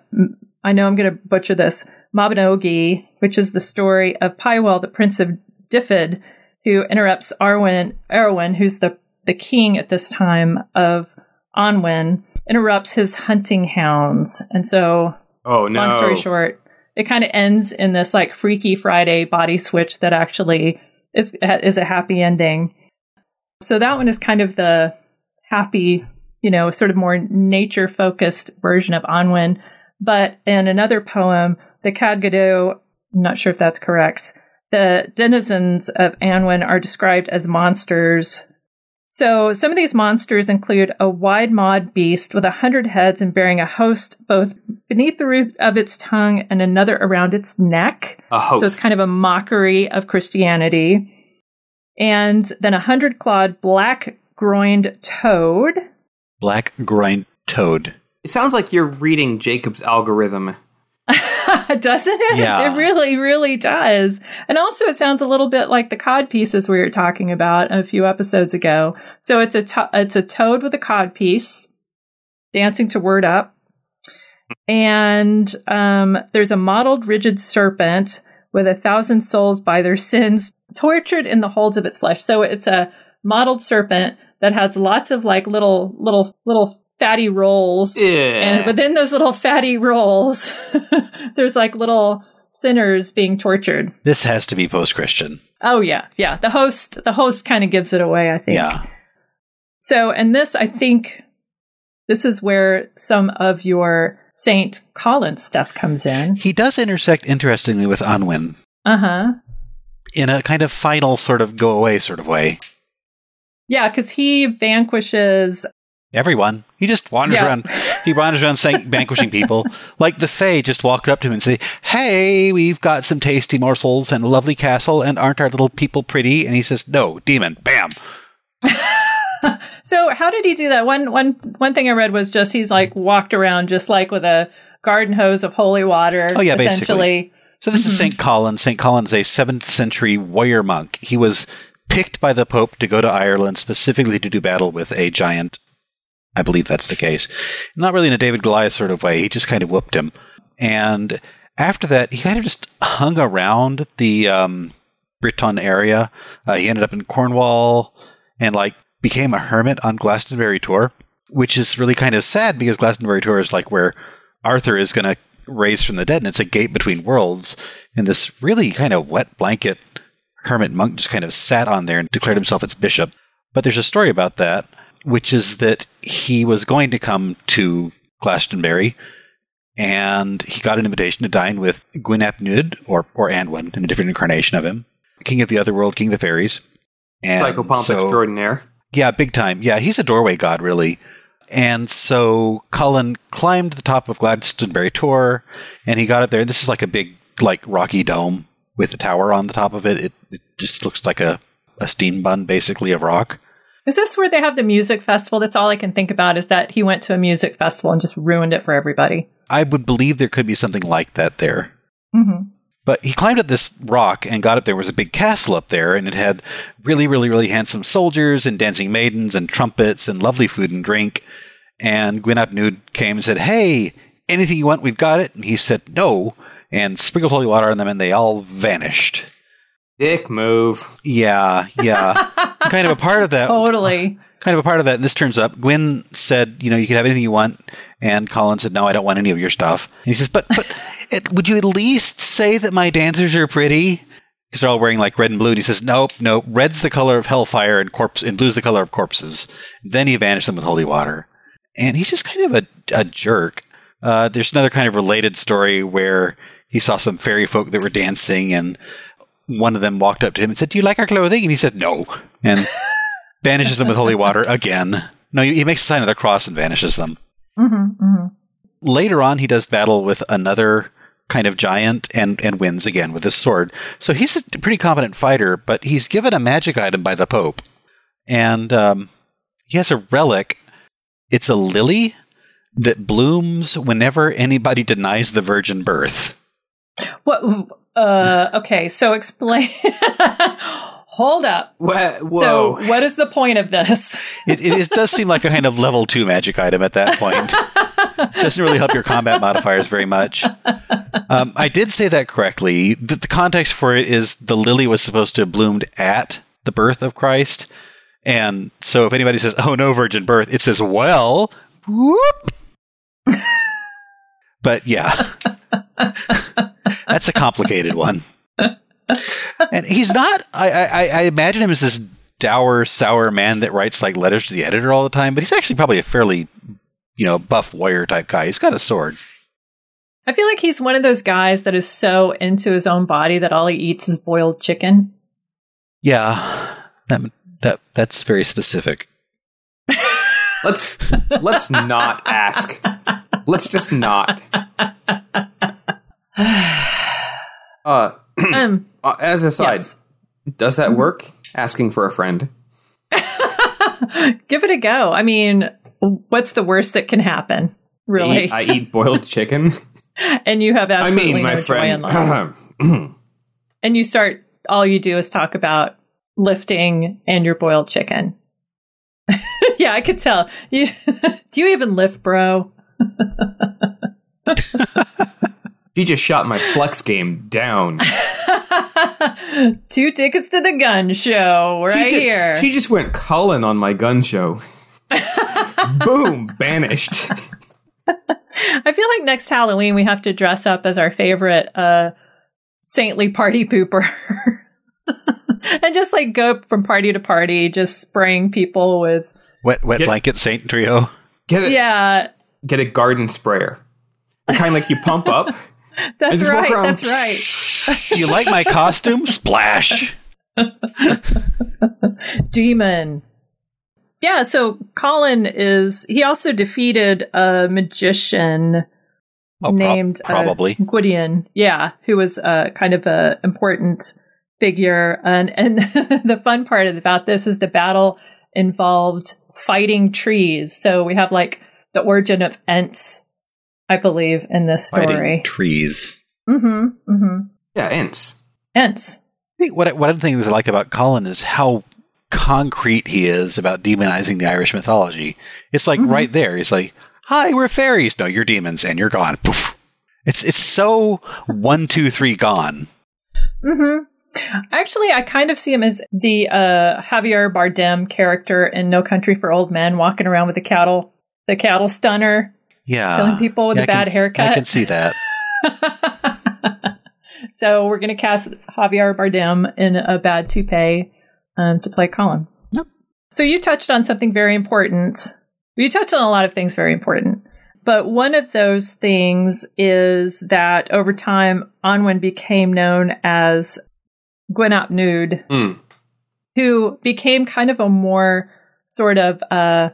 I know I'm going to butcher this Mabinogi, which is the story of Pwyll, the Prince of Dyfed, who interrupts Arawn, Arawn, who's the, the king at this time of Annwn, interrupts his hunting hounds. And so, Oh no! long story short, it kind of ends in this like Freaky Friday body switch that actually is is a happy ending. So that one is kind of the happy, you know, sort of more nature focused version of Annwn. But in another poem, the Cad Goddeu, I'm not sure if that's correct. The denizens of Annwn are described as monsters. So some of these monsters include a wide mawed beast with a hundred heads and bearing a host both beneath the root of its tongue and another around its neck. a host. So it's kind of a mockery of Christianity. And then a hundred clawed black groined toad. Black groined toad. It sounds like you're reading Jacob's algorithm. Doesn't it? Yeah. It really, really does. And also, it sounds a little bit like the cod pieces we were talking about a few episodes ago. So it's a to- it's a toad with a cod piece dancing to word up, and um, there's a mottled, rigid serpent with a thousand souls by their sins tortured in the holds of its flesh. So it's a mottled serpent that has lots of like little, little, little fatty rolls. Yeah. And within those little fatty rolls, there's like little sinners being tortured. This has to be post Christian. Oh yeah, yeah. The host, the host kind of gives it away. I think. Yeah. So, and this, I think, this is where some of your Saint Collen's stuff comes in. He does intersect interestingly with Annwn Uh huh. in a kind of final sort of go away sort of way. Yeah, because he vanquishes. Everyone. He just wanders Yeah. around. He wanders around saying, vanquishing people. Like the Fae just walked up to him and say, Hey, we've got some tasty morsels and a lovely castle, and aren't our little people pretty? And he says, No, demon. Bam. So, how did he do that? One, one, one thing I read was just he's like walked around just like with a garden hose of holy water. Oh, yeah, basically. So this is Mhm. St. Collen. St. Collen's a 7th century warrior monk. He was picked by the Pope to go to Ireland specifically to do battle with a giant. I believe that's the case. Not really in a David Goliath sort of way. He just kind of whooped him. And after that, he kind of just hung around the um, Briton area. Uh, he ended up in Cornwall and like became a hermit on Glastonbury Tor, which is really kind of sad because Glastonbury Tor is like where Arthur is going to raise from the dead, and it's a gate between worlds. And this really kind of wet blanket hermit monk just kind of sat on there and declared himself its bishop. But there's a story about that, which is that he was going to come to Glastonbury, and he got an invitation to dine with Gwyn ap Nudd, or or Anwin, in a different incarnation of him, king of the other world, king of the fairies. And Psychopomp so- extraordinaire. yeah, big time. Yeah, he's a doorway god, really. And so Collen climbed the top of Glastonbury Tor, and he got up there. And this is like a big, like rocky dome with a tower on the top of it. It, it just looks like a, a steam bun, basically, of rock. Is this where they have the music festival? That's all I can think about is that he went to a music festival and just ruined it for everybody. I would believe there could be something like that there. hmm But he climbed up this rock and got up there was a big castle up there, and it had really, really, really handsome soldiers and dancing maidens and trumpets and lovely food and drink. And Gwyn ap Nudd came and said, Hey, anything you want, we've got it. And he said, No, and sprinkled holy water on them, and they all vanished. Dick move. Yeah, yeah. kind of a part of that. Totally. Kind of a part of that. And this turns up. Gwyn said, you know, you can have anything you want. And Collen said, no, I don't want any of your stuff. And he says, but, but it, would you at least say that my dancers are pretty? Because they're all wearing like red and blue. And he says, nope, nope. Red's the color of hellfire and corpse, and blue's the color of corpses. Then he vanished them with holy water. And he's just kind of a, a jerk. Uh, there's another kind of related story where he saw some fairy folk that were dancing and one of them walked up to him and said, "Do you like our clothing?" And he said, "No," and vanishes them with holy water again. No, he makes a sign of the cross and vanishes them. Mm-hmm, mm-hmm. Later on, he does battle with another kind of giant and and wins again with his sword. So he's a pretty competent fighter, but he's given a magic item by the Pope, and um, he has a relic. It's a lily that blooms whenever anybody denies the virgin birth. What? Uh, okay, so explain. Hold up. What, whoa. So, what is the point of this? it, it, it, does seem like a kind of level two magic item at that point. Doesn't really help your combat modifiers very much. Um, I did say that correctly. The, the context for it is the lily was supposed to have bloomed at the birth of Christ. And so if anybody says, oh no, virgin birth, it says, well, whoop. but yeah. That's a complicated one. and he's not. I, I, I imagine him as this dour, sour man that writes like letters to the editor all the time. But he's actually probably a fairly, you know, buff warrior type guy. He's got a sword. I feel like he's one of those guys that is so into his own body that all he eats is boiled chicken. Yeah, that that that's very specific. let's let's not ask. Let's just not. uh, um, uh, as a side, yes. does that work? Asking for a friend. Give it a go. I mean, what's the worst that can happen? Really? I eat, I eat boiled chicken. and you have absolutely I mean, my no friend. joy in life. and you start, all you do is talk about lifting and your boiled chicken. yeah, I could tell. You do you even lift, bro? She just shot my flex game down. Two tickets to the gun show right she here. She just went Collen on my gun show. Boom, banished. I feel like next Halloween we have to dress up as our favorite uh, saintly party pooper. and just like go from party to party, just spraying people with wet wet get, blanket saint trio. Get it, yeah. Get a garden sprayer. The kind like you pump up that's right. That's right. Do you like my costume? Splash. Demon. Yeah, so Collen is he also defeated a magician oh, named prob- probably uh, Gwydion. Yeah, who was uh, kind of a important figure. And and the fun part about this is the battle involved fighting trees. So we have like the origin of Ents I believe, in this story. Fighting trees. Mm-hmm. Mm-hmm. Yeah, Ents. Ents. I think what one of the things I like about Collen is how concrete he is about demonizing the Irish mythology. It's like mm-hmm. right there. He's like, "Hi, we're fairies. No, you're demons, and you're gone." Poof. It's it's so one, two, three, gone. Mm-hmm. Actually, I kind of see him as the uh, Javier Bardem character in No Country for Old Men, walking around with the cattle, the cattle stunner, yeah. Killing people with yeah, a bad can, haircut. I can see that. so we're going to cast Javier Bardem in a bad toupee um, to play Collen. Yep. So you touched on something very important. You touched on a lot of things very important. But one of those things is that over time, Anwen became known as Gwyn Nudd, mm. who became kind of a more sort of uh,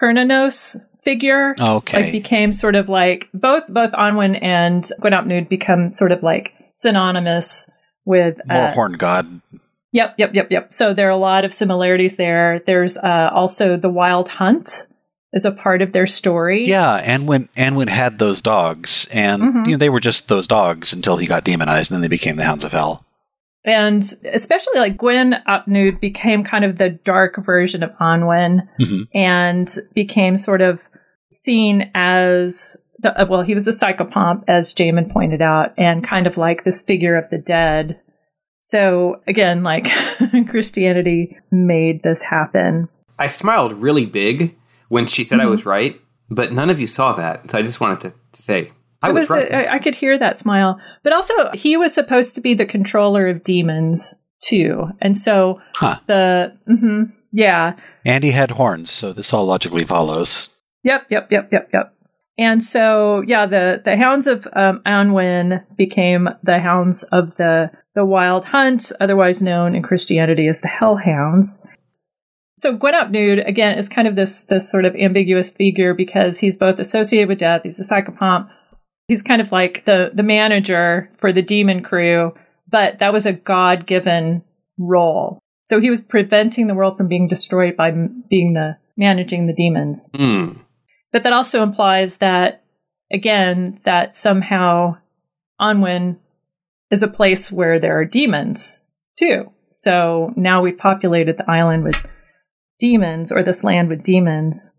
Cernunnos figure. Okay. Like became sort of like both both Anwen and Gwyn ap Nudd become sort of like synonymous with more uh, horn god. Yep, yep, yep, yep. So there are a lot of similarities there. There's uh, also the Wild Hunt is a part of their story. Yeah, Anwin Anwen had those dogs, and Mhm. you know they were just those dogs until he got demonized, and then they became the Hounds of Hell. And especially like Gwen Upnude became kind of the dark version of Anwen Mhm. and became sort of seen as the, uh, well, he was a psychopomp, as Jamin pointed out, and kind of like this figure of the dead. So again, like Christianity made this happen. I smiled really big when she said I Mm-hmm. was right, but none of you saw that. So I just wanted to, to say I It was, right. I, I could hear that smile. But also, he was supposed to be the controller of demons too, and so Huh. the mhm, yeah, And he had horns, so this all logically follows. Yep, yep, yep, yep, yep. And so, yeah, the, the hounds of um, Annwn became the hounds of the, the wild hunt, otherwise known in Christianity as the hellhounds. So Gwyn Nudd, again, is kind of this, this sort of ambiguous figure because he's both associated with death, he's a psychopomp, he's kind of like the, the manager for the demon crew, but that was a God given role. So he was preventing the world from being destroyed by being the managing the demons. Hmm. But that also implies that, again, that somehow Annwn is a place where there are demons too. So now we've populated the island with demons, or this land with demons.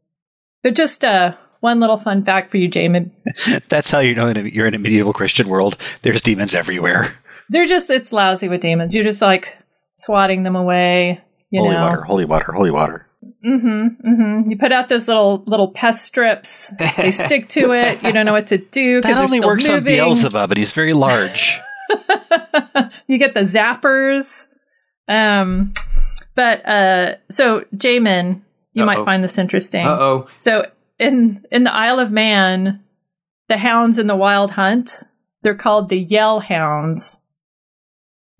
But just uh, one little fun fact for you, Jamin. That's how you know you're in a medieval Christian world. There's demons everywhere. They're just, it's lousy with demons. You're just like swatting them away, you holy know. water, holy water, holy water. Mm-hmm, mm-hmm. You put out those little little pest strips. They stick to it. You don't know what to do because That only still works on moving. Beelzebub, but he's very large. you get the zappers. Um, but uh, so Jamin, you Uh-oh. might find this interesting. Uh oh. So in in the Isle of Man, the hounds in the Wild Hunt, they're called the Yell Hounds.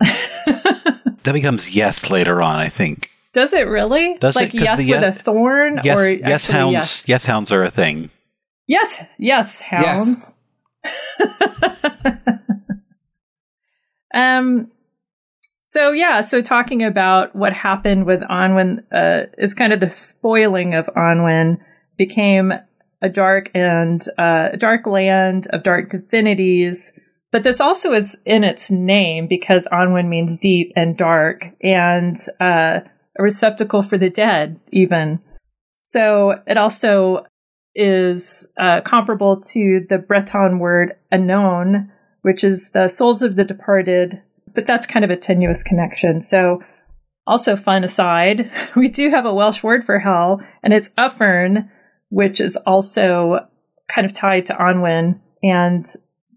that becomes Yeth later on, I think. Does it really? Does it? like 'Cause Yeth the with a Yeth- thorn, or Yeth, Yeth actually hounds. Yeth hounds are a thing. Yes, yes, hounds. um. So yeah, so talking about what happened with Annwn uh, is kind of the spoiling of Annwn became a dark and uh, a dark land of dark divinities. But this also is in its name because Annwn means deep and dark, and uh, a receptacle for the dead, even. So it also is uh, comparable to the Breton word anaon, which is the souls of the departed, but that's kind of a tenuous connection. So, also fun aside, we do have a Welsh word for hell, and it's Uffern, which is also kind of tied to Annwn, and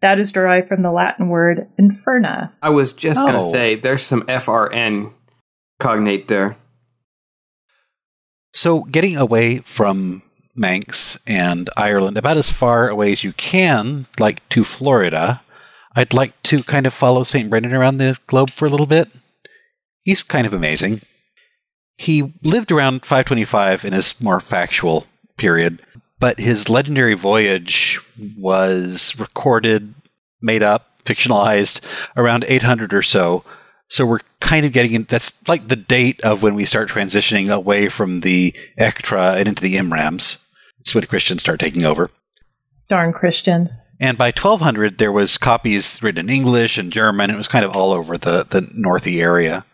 that is derived from the Latin word inferna. I was just gonna Oh. say there's some FRN cognate there. So, getting away from Manx and Ireland, about as far away as you can, like to Florida, I'd like to kind of follow St. Brendan around the globe for a little bit. He's kind of amazing. He lived around 525 in his more factual period, but his legendary voyage was recorded, made up, fictionalized around 800 or so. So we're kind of getting in. That's like the date of when we start transitioning away from the Echtra and into the Imrams. It's when Christians start taking over. Darn Christians. And by 1200, there was copies written in English and German. It was kind of all over the, the Northy area.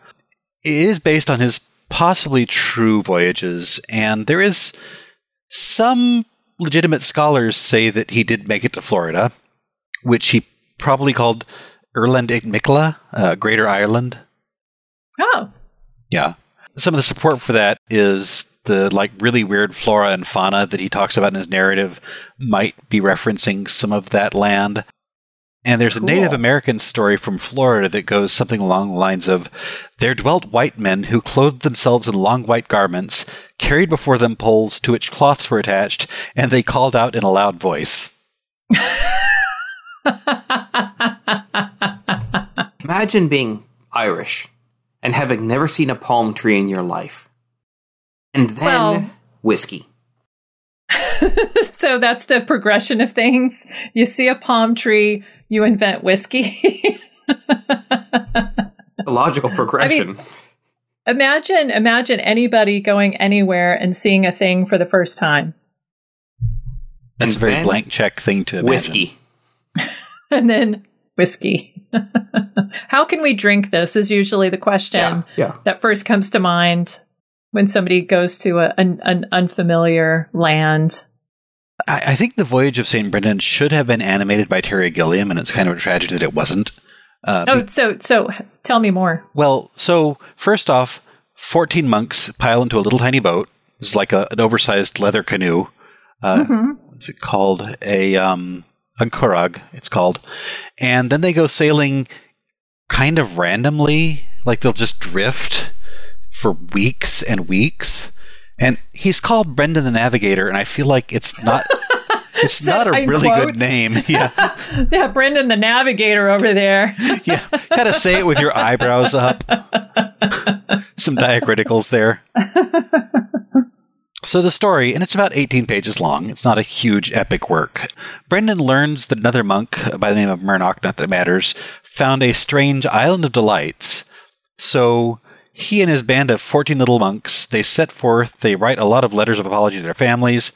It is based on his possibly true voyages, and there is some legitimate scholars say that he did make it to Florida, which he probably called Erland Igmicla, uh, Greater Ireland. Oh, Yeah. Some of the support for that is the like really weird flora and fauna that he talks about in his narrative might be referencing some of that land. And there's Cool. a Native American story from Florida that goes something along the lines of There dwelt white men who clothed themselves in long white garments, carried before them poles to which cloths were attached, and they called out in a loud voice. Imagine being Irish and having never seen a palm tree in your life. And then Well- whiskey. so that's the progression of things. You see a palm tree, you invent whiskey. The logical progression. imagine, imagine anybody going anywhere and seeing a thing for the first time. That's And a very blank check thing to imagine. Whiskey. and then whiskey. How can we drink this is usually the question Yeah, yeah. that first comes to mind when somebody goes to a, an, an unfamiliar land. I, I think the Voyage of St. Brendan should have been animated by Terry Gilliam, and it's kind of a tragedy that it wasn't. Uh, be- Oh, so so tell me more. Well, so first off, 14 monks pile into a little tiny boat. It's like a, an oversized leather canoe. Uh, Mhm. What's it called? A um, a currach. It's called, and then they go sailing, kind of randomly. Like they'll just drift for weeks and weeks. And he's called Brendan the Navigator, and I feel like it's not. It's not a really good name. Yeah, Yeah, Brendan the navigator over there. yeah. Gotta say it with your eyebrows up. Some diacriticals there. So the story, and it's about 18 pages long. It's not a huge epic work. Brendan learns that another monk by the name of Mernoc, not that it matters, found a strange island of delights. So he and his band of 14 little monks, they set forth, they write a lot of letters of apology to their families.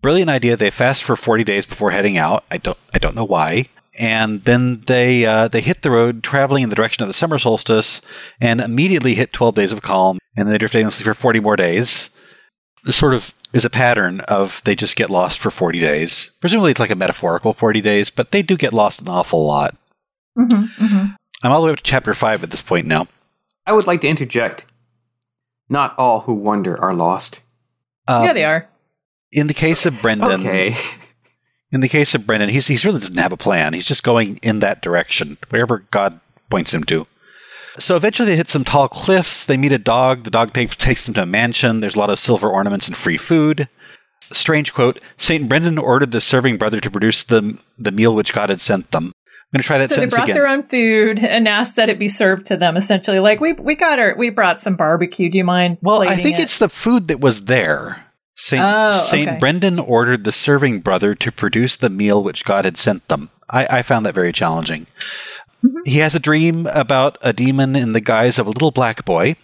Brilliant idea. They fast for 40 days before heading out. I don't I don't know why. And then they uh, they hit the road traveling in the direction of the summer solstice and immediately hit 12 days of calm and they drift aimlessly for 40 more days sort of is a pattern of they just get lost for 40 days. Presumably it's like a metaphorical 40 days, but they do get lost an awful lot. hmm hmm I'm all the way up to chapter 5 at this point now. I would like to interject. Not all who wander are lost. Um, yeah, they are. In the case of Brendan, Okay. in the case of Brendan, he's he's really doesn't have a plan. He's just going in that direction, wherever God points him to. So eventually they hit some tall cliffs. They meet a dog. The dog takes takes them to a mansion. There's a lot of silver ornaments and free food. Strange quote: Saint Brendan ordered the serving brother to produce the the meal which God had sent them. I'm going to try that So they brought again. their own food and asked that it be served to them. Essentially, like we we got our we brought some barbecue. Do you mind? Well, I think it? it's the food that was there. Saint Oh, Saint okay. Brendan ordered the serving brother to produce the meal which God had sent them. I, I found that very challenging. Mm-hmm. He has a dream about a demon in the guise of a little black boy,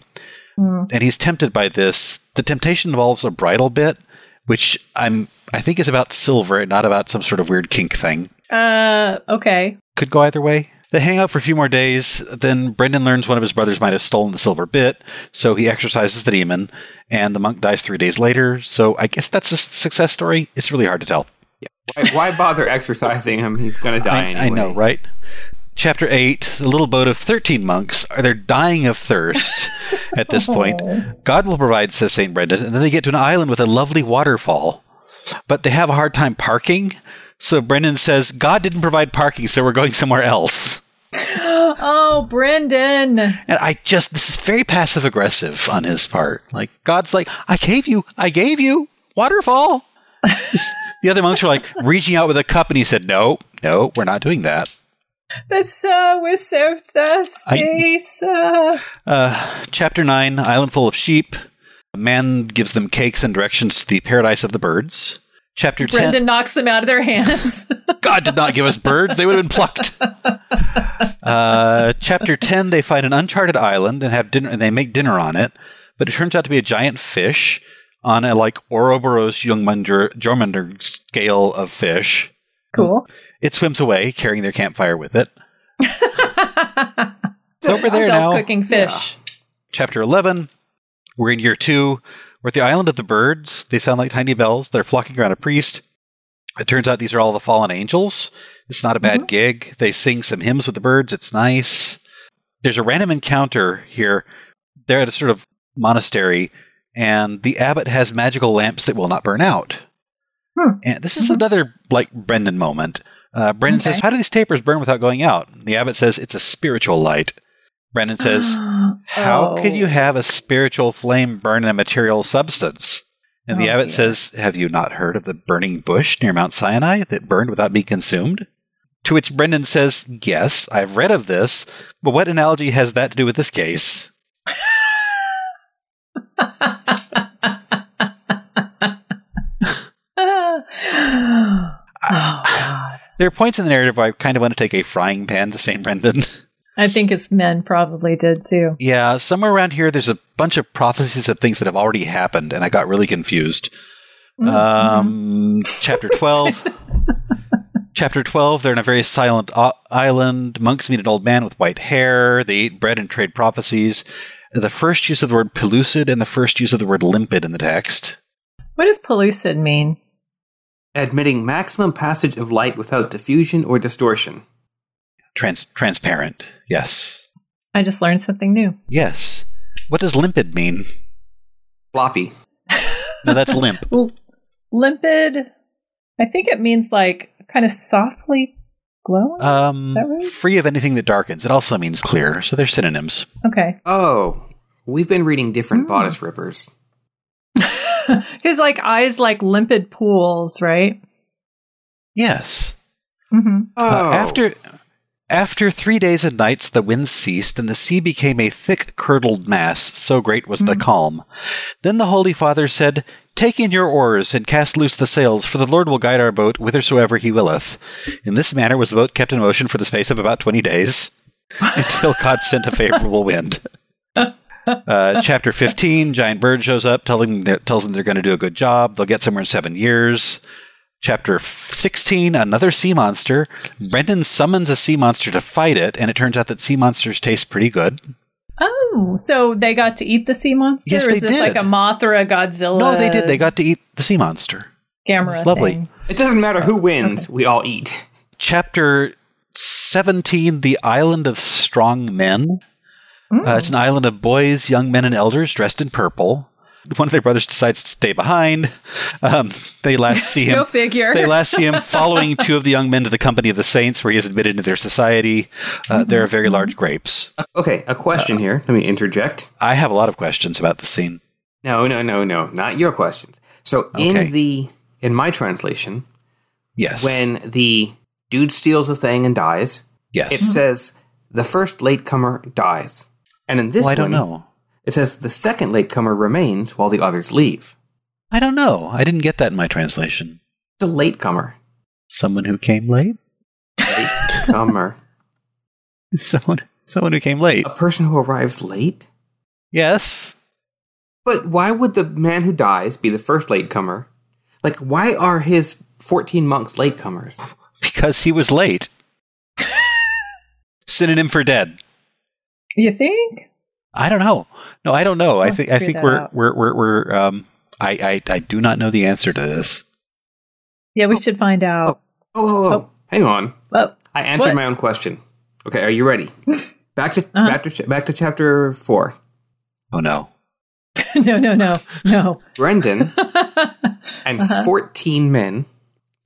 Mm. and he's tempted by this. The temptation involves a bridle bit, which I'm I think is about silver, not about some sort of weird kink thing. Uh, okay. Could go either way. They hang out for a few more days. Then Brendan learns one of his brothers might have stolen the silver bit, so he exorcises the demon, and the monk dies three days later. So I guess that's a success story. It's really hard to tell. Why, why bother exercising him? He's going to die I, anyway. I know, right? Chapter 8 The little boat of 13 monks are they're dying of thirst at this oh. point. God will provide, says St. Brendan, and then they get to an island with a lovely waterfall. But they have a hard time parking, so Brendan says, God didn't provide parking, so we're going somewhere else. Oh, Brendan. And I just, this is very passive aggressive on his part. Like, God's like, I gave you, I gave you waterfall. the other monks were like reaching out with a cup, and he said, No, no, we're not doing that. That's so we're so thirsty. so. Uh, chapter 9 Island Full of Sheep. A man gives them cakes and directions to the paradise of the birds. Chapter 10 Brendan knocks them out of their hands. God did not give us birds, they would have been plucked. Uh, chapter 10 They find an uncharted island and have dinner, and they make dinner on it, but it turns out to be a giant fish on a like Ouroboros Jormungandr scale of fish. cool. It swims away, carrying their campfire with it. It's over there now. Self-cooking fish. Chapter 11. We're in year two. We're at the island of the birds. They sound like tiny bells. They're flocking around a priest. It turns out these are all the fallen angels. It's not a bad gig. They sing some hymns with the birds. It's nice. There's a random encounter here. They're at a sort of monastery, and the abbot has magical lamps that will not burn out. Hmm. And this is another like Brendan moment. Uh, Brendan Okay. says, "How do these tapers burn without going out?" The abbot says, "It's a spiritual light." Brendan says, how Oh. can you have a spiritual flame burn in a material substance? And the Oh, abbot dear. says, Have you not heard of the burning bush near Mount Sinai that burned without being consumed? To which Brendan says, Yes, I've read of this, but what analogy has that to do with this case? oh God. There are points in the narrative where I kind of want to take a frying pan to St. Brendan. I think his men probably did too. yeah, somewhere around here there's a bunch of prophecies of things that have already happened, and I got really confused. Um, chapter 12. chapter 12, they're in a very silent island. Monks meet an old man with white hair. They eat bread and trade prophecies. The first use of the word pellucid and the first use of the word limpid in the text. What does pellucid mean? Admitting maximum passage of light without diffusion or distortion. Trans- transparent. Yes. I just learned something new. Yes. What does limpid mean? Floppy. No, that's limp. Well, limpid, I think it means like kind of softly glowing. Um, Is that right? free of anything that darkens. It also means clear, so they're synonyms. okay. Oh, we've been reading different Hmm. bodice rippers. His like eyes like limpid pools, right? Yes. Mm-hmm. Oh, Uh, after after three days and nights, the winds ceased, and the sea became a thick curdled mass. So great was the Mhm. calm. Then the Holy Father said, "Take in your oars and cast loose the sails, for the Lord will guide our boat whithersoever He willeth." In this manner was the boat kept in motion for the space of about twenty days, until God sent a favorable wind. Uh, chapter 15, giant bird shows up, telling them, tells them they're going to do a good job. They'll get somewhere in seven years. Chapter 16, another sea monster. Brendan summons a sea monster to fight it, and it turns out that sea monsters taste pretty good. Oh, so they got to eat the sea monster? Yes, or is they this did. like a Mothra, Godzilla? No, they did. They got to eat the sea monster. Gamera it's lovely. thing. it doesn't matter who wins, we all eat. Chapter 17, the island of strong men. Mm. Uh, it's an island of boys, young men, and elders dressed in purple. One of their brothers decides to stay behind. Um, they last see him Go figure. they last see him following two of the young men to the company of the saints, where he is admitted into their society. Uh, there are Mm-hmm. very large grapes. Okay, a question here. Let me interject. I have a lot of questions about the scene. No, no, no, no, not your questions. So Okay. in the in my translation, Yes. when the dude steals a thing and dies, yes. it says the first latecomer dies, and in this well, I don't one, know. it says the second latecomer remains while the others leave. I don't know. I didn't get that in my translation. It's a latecomer. Someone who came late. Latecomer. Someone. Someone who came late. a person who arrives late. Yes. But why would the man who dies be the first latecomer? Like, why are his fourteen monks latecomers? Because he was late. Synonym for dead. You think? I don't know. No, I don't know. I We'll think I think we're, we're we're we're um I, I I do not know the answer to this. Yeah, we should find out. Oh, oh, oh, Oh. hang on. Oh, I answered What? my own question. Okay, are you ready? Back to Uh-huh. back to back to chapter four. Oh no. no, no, no, no. Brendan and Uh-huh. fourteen men,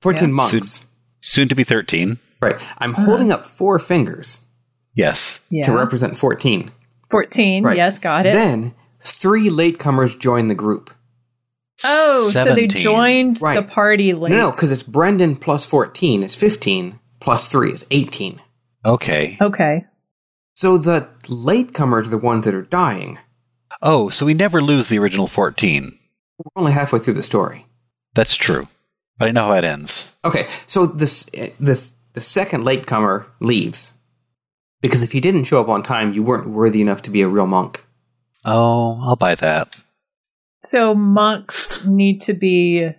fourteen Yeah. monks. Soon to be 13. Right. I'm holding up four fingers Yes. yeah. to represent fourteen. 14. Right. Yes, got it. Then three latecomers join the group. oh, so they joined Right. the party late. No, no, because it's Brendan plus fourteen. It's fifteen plus three is eighteen. Okay. Okay. So the latecomers are the ones that are dying. Oh, so we never lose the original 14. We're only halfway through the story. That's true. But I know how it ends. Okay, so this eh, this the second latecomer leaves because if you didn't show up on time, you weren't worthy enough to be a real monk. Oh, I'll buy that. So monks need to be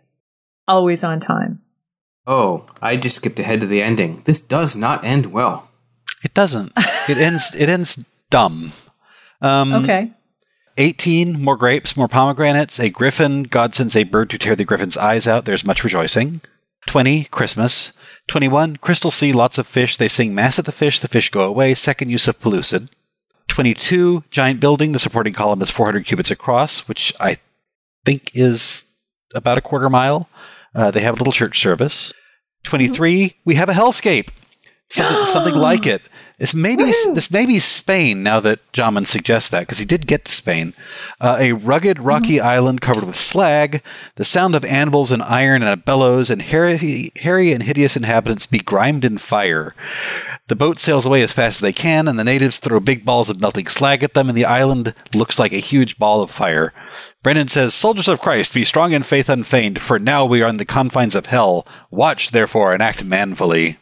always on time. Oh, I just skipped ahead to the ending. This does not end well. It doesn't. It ends it ends dumb. Um Okay. 18 more grapes, more pomegranates, a griffin, God sends a bird to tear the griffin's eyes out. There's much rejoicing. 20 Christmas. 21 Crystal Sea, lots of fish. They sing mass at the fish, the fish go away. Second use of pellucid. 22 giant building, the supporting column is 400 cubits across, which I think is about a quarter mile. Uh, they have a little church service. 23 we have a hellscape. Something, something like it. This maybe Woohoo! this may be Spain now that Jamin suggests that because he did get to Spain. Uh, a rugged, rocky island covered with slag, the sound of anvils and iron and a bellows, and hairy, hairy and hideous inhabitants begrimed in fire. The boat sails away as fast as they can, and the natives throw big balls of melting slag at them, and the island looks like a huge ball of fire. Brennan says, Soldiers of Christ, be strong in faith unfeigned, for now we are in the confines of hell. Watch, therefore, and act manfully.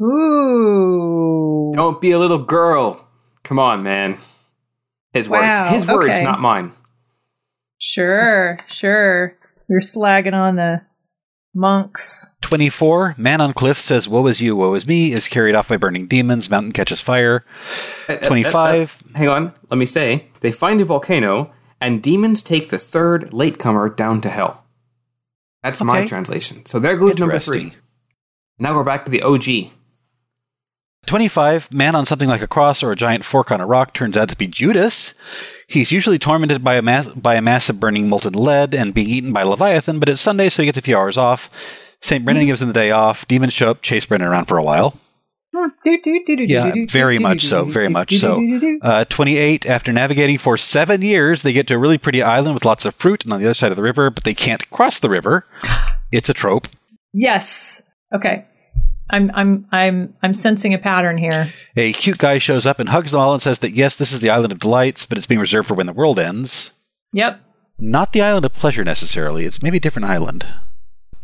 Ooh. Don't be a little girl. Come on, man. His Wow, words. His words, not mine. Sure, sure. you're slagging on the monks. 24. Man on cliff says, Woe is you, woe is me, is carried off by burning demons. Mountain catches fire. Uh, uh, 25. uh, uh, hang on, let me say. They find a volcano, and demons take the third latecomer down to hell. That's my translation. So there goes number three. Now we're back to the OG. 25. Man on something like a cross or a giant fork on a rock turns out to be Judas. He's usually tormented by a, mass- by a massive burning molten lead and being eaten by Leviathan, but it's Sunday, so he gets a few hours off. St. Brendan gives him the day off. Demons show up, chase Brendan around for a while. Yeah, very much so, very much so. Uh, 28. After navigating for seven years, they get to a really pretty island with lots of fruit and on the other side of the river, but they can't cross the river. It's a trope. Yes. Okay. I'm I'm I'm I'm sensing a pattern here. A cute guy shows up and hugs them all and says that yes, this is the island of delights, but it's being reserved for when the world ends. Yep. Not the island of pleasure necessarily. It's maybe a different island.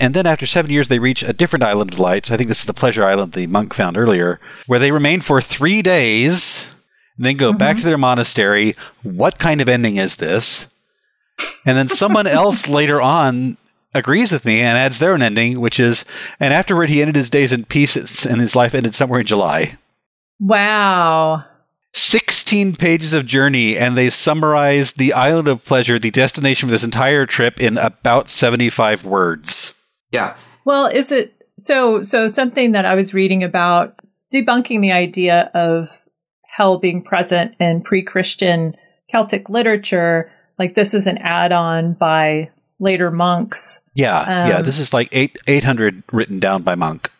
And then after seven years, they reach a different island of delights. I think this is the pleasure island the monk found earlier, where they remain for three days, and then go back mm-hmm. to their monastery. What kind of ending is this? And then someone else later on agrees with me and adds their own ending, which is, and afterward he ended his days in peace, and his life ended somewhere in July. Wow. 16 pages of journey and they summarize the island of pleasure the destination for this entire trip in about 75 words Yeah. Well, is it so? So something that I was reading about debunking the idea of hell being present in pre-Christian Celtic literature. Like this is an add-on by later monks yeah yeah Um, this is like eight, 800 written down by monk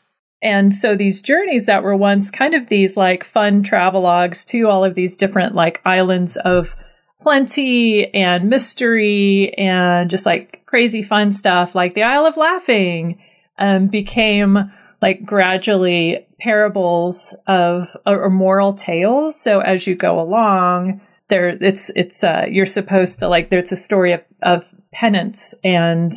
And so these journeys that were once kind of these like fun travelogues to all of these different like islands of plenty and mystery and just like crazy fun stuff like the Isle of Laughing um, became like gradually parables of or moral tales. So as you go along, there it's it's uh, you're supposed to like there's a story of, of penance and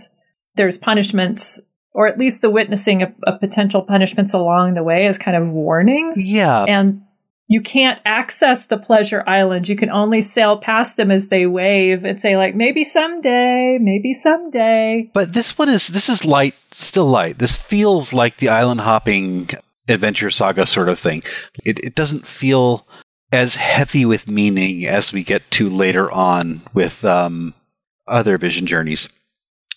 there's punishments or at least the witnessing of, of potential punishments along the way as kind of warnings. yeah And you can't access the pleasure island. You can only sail past them as they wave and say like maybe someday, maybe someday. but this one is this is light still light this feels like the island hopping adventure saga sort of thing it, it doesn't feel as heavy with meaning as we get to later on with um, other vision journeys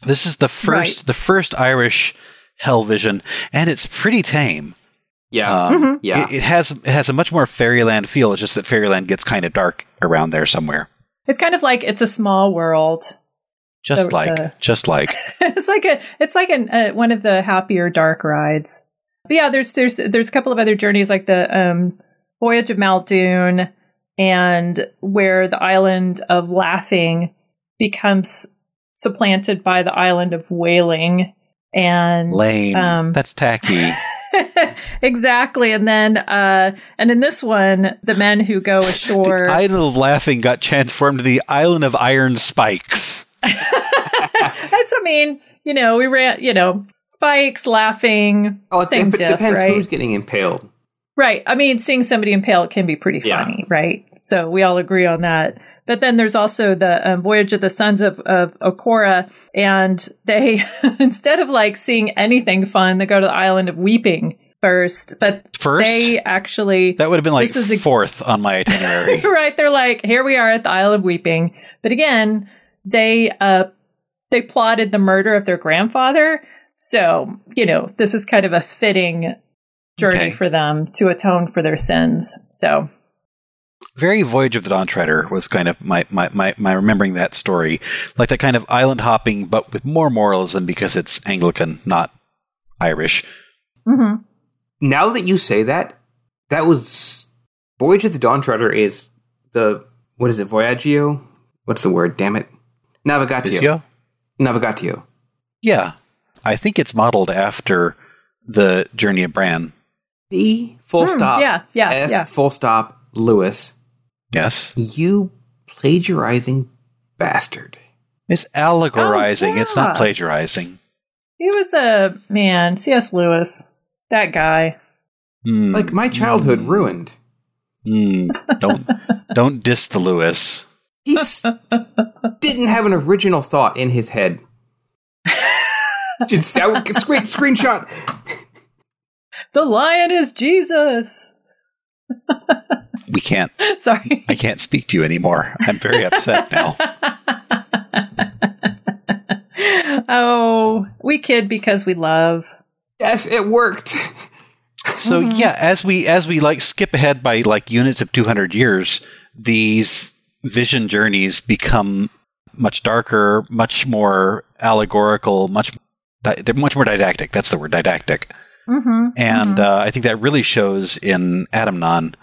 this is the first Right. the first irish hell vision and it's pretty tame Yeah. Um, Mhm. Yeah. It, it has it has a much more fairyland feel. It's just that fairyland gets kind of dark around there somewhere. It's kind of like it's a small world. Just The- like the- just like it's like a it's like an, uh, one of the happier dark rides. But yeah, there's there's there's a couple of other journeys like the um, Voyage of Máel Dúin and where the island of Laughing becomes supplanted by the island of Wailing and lame. Um, That's tacky. exactly, and then uh, and in this one, the men who go ashore. the island of laughing got transformed to the island of iron spikes. That's, I mean, you know, we ran, you know, spikes, laughing. Oh, it same dep- diff, depends right? who's getting impaled. Right. I mean, seeing somebody impaled can be pretty Yeah. funny, right? So we all agree on that. But then there's also the um, Voyage of the Sons of, of Okora, and they, instead of like seeing anything fun, they go to the island of Weeping first. But First? they actually, That would have been like This is a- fourth on my itinerary. right? They're like, here we are at the Isle of Weeping. But again, they uh, they plotted the murder of their grandfather. So you know, this is kind of a fitting journey Okay. for them to atone for their sins. So Very Voyage of the Dawn Treader was kind of my, my, my, my remembering that story. Like that kind of island hopping, but with more moralism because it's Anglican, not Irish. Mm-hmm. Now that you say that, that was Voyage of the Dawn Treader is the what is it? Voyagio? What's the word? Damn it! Navigatio. Visio? Navigatio. Yeah. I think it's modeled after the Journey of Bran. The full Hmm, stop. yeah, yeah, S yeah. full stop. Lewis, Yes. you plagiarizing bastard. It's allegorizing. It's not plagiarizing. he was a man, C.S. Lewis, that guy. Hmm. Like my childhood ruined. Hmm. Don't don't diss the Lewis. He didn't have an original thought in his head. Just screen, screenshot. The lion is Jesus. We can't. Sorry. I can't speak to you anymore. I'm very upset now. oh, we kid because we love. Yes, it worked. So yeah, as we as we like skip ahead by like units of 200 years, these vision journeys become much darker, much more allegorical, much they're much more didactic. That's the word, didactic. Mm-hmm. And uh, I think that really shows in Adamnan.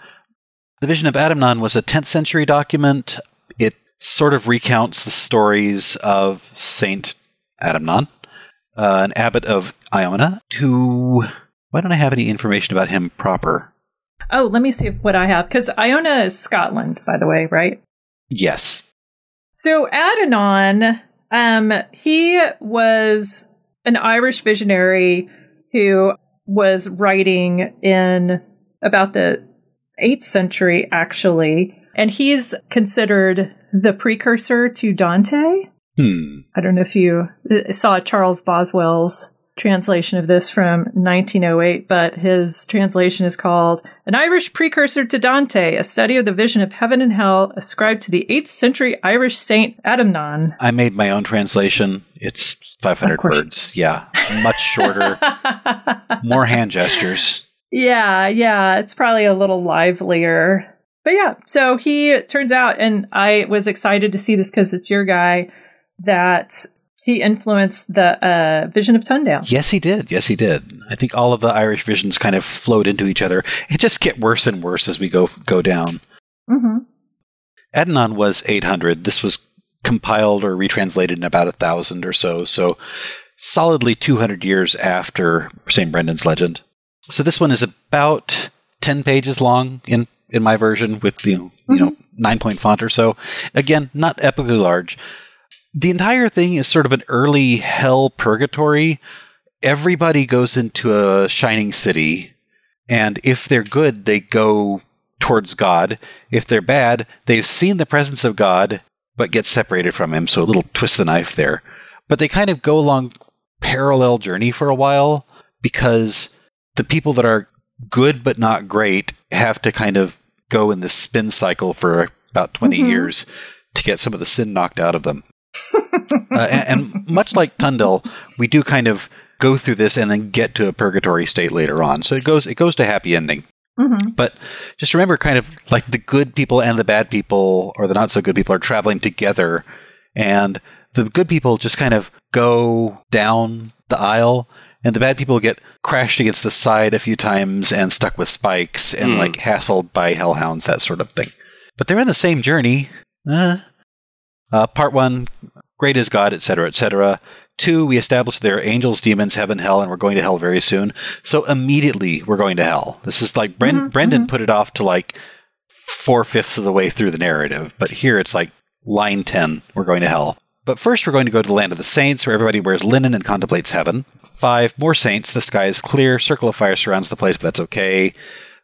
The Vision of Adamnan was a 10th century document. It sort of recounts the stories of Saint Adamnan, uh, an abbot of Iona, who. Why don't I have any information about him proper? Oh, let me see what I have because Iona is Scotland, by the way, right? Yes. So Adamnan, um, he was an Irish visionary who was writing in about the 8th century, actually. And he's considered the precursor to Dante. Hmm. I don't know if you saw Charles Boswell's translation of this from 1908, but his translation is called An Irish Precursor to Dante, a study of the vision of heaven and hell ascribed to the 8th century Irish saint Adamnan. I made my own translation. It's 500 words. Yeah. Much shorter, more hand gestures. Yeah, yeah, it's probably a little livelier. But yeah, so he it turns out, and I was excited to see this because it's your guy, that he influenced the uh, Vision of Tundale. Yes, he did. Yes, he did. I think all of the Irish visions kind of flowed into each other. It just get worse and worse as we go go down. Mm-hmm. Adnan was 800. This was compiled or retranslated in about a thousand or so. So solidly 200 years after St. Brendan's legend. So this one is about 10 pages long in in my version with you know, you know mm-hmm. nine point font or so. Again, not epically large. The entire thing is sort of an early hell purgatory. Everybody goes into a shining city, and if they're good, they go towards God. If they're bad, they've seen the presence of God but get separated from him, so a little twist the knife there. But they kind of go along parallel journey for a while because the people that are good but not great have to kind of go in this spin cycle for about 20 Mhm. years to get some of the sin knocked out of them. uh, and, and much like Tundale, we do kind of go through this and then get to a purgatory state later on. So it goes it goes to happy ending. Mm-hmm. But just remember, kind of like the good people and the bad people, or the not so good people, are traveling together, and the good people just kind of go down the aisle, and the bad people get crashed against the side a few times and stuck with spikes and Hmm. like hassled by hellhounds, that sort of thing. But they're in the same journey. Uh, uh, part one, great is God, etc., etc. Two, we established there are angels, demons, heaven, hell, and we're going to hell very soon. So immediately we're going to hell. This is like Bren- Mhm, Brendan mhm. put it off to like four fifths of the way through the narrative, but here it's like line 10, we're going to hell. But first, we're going to go to the land of the saints, where everybody wears linen and contemplates heaven. Five, more saints. The sky is clear. Circle of fire surrounds the place, but that's okay.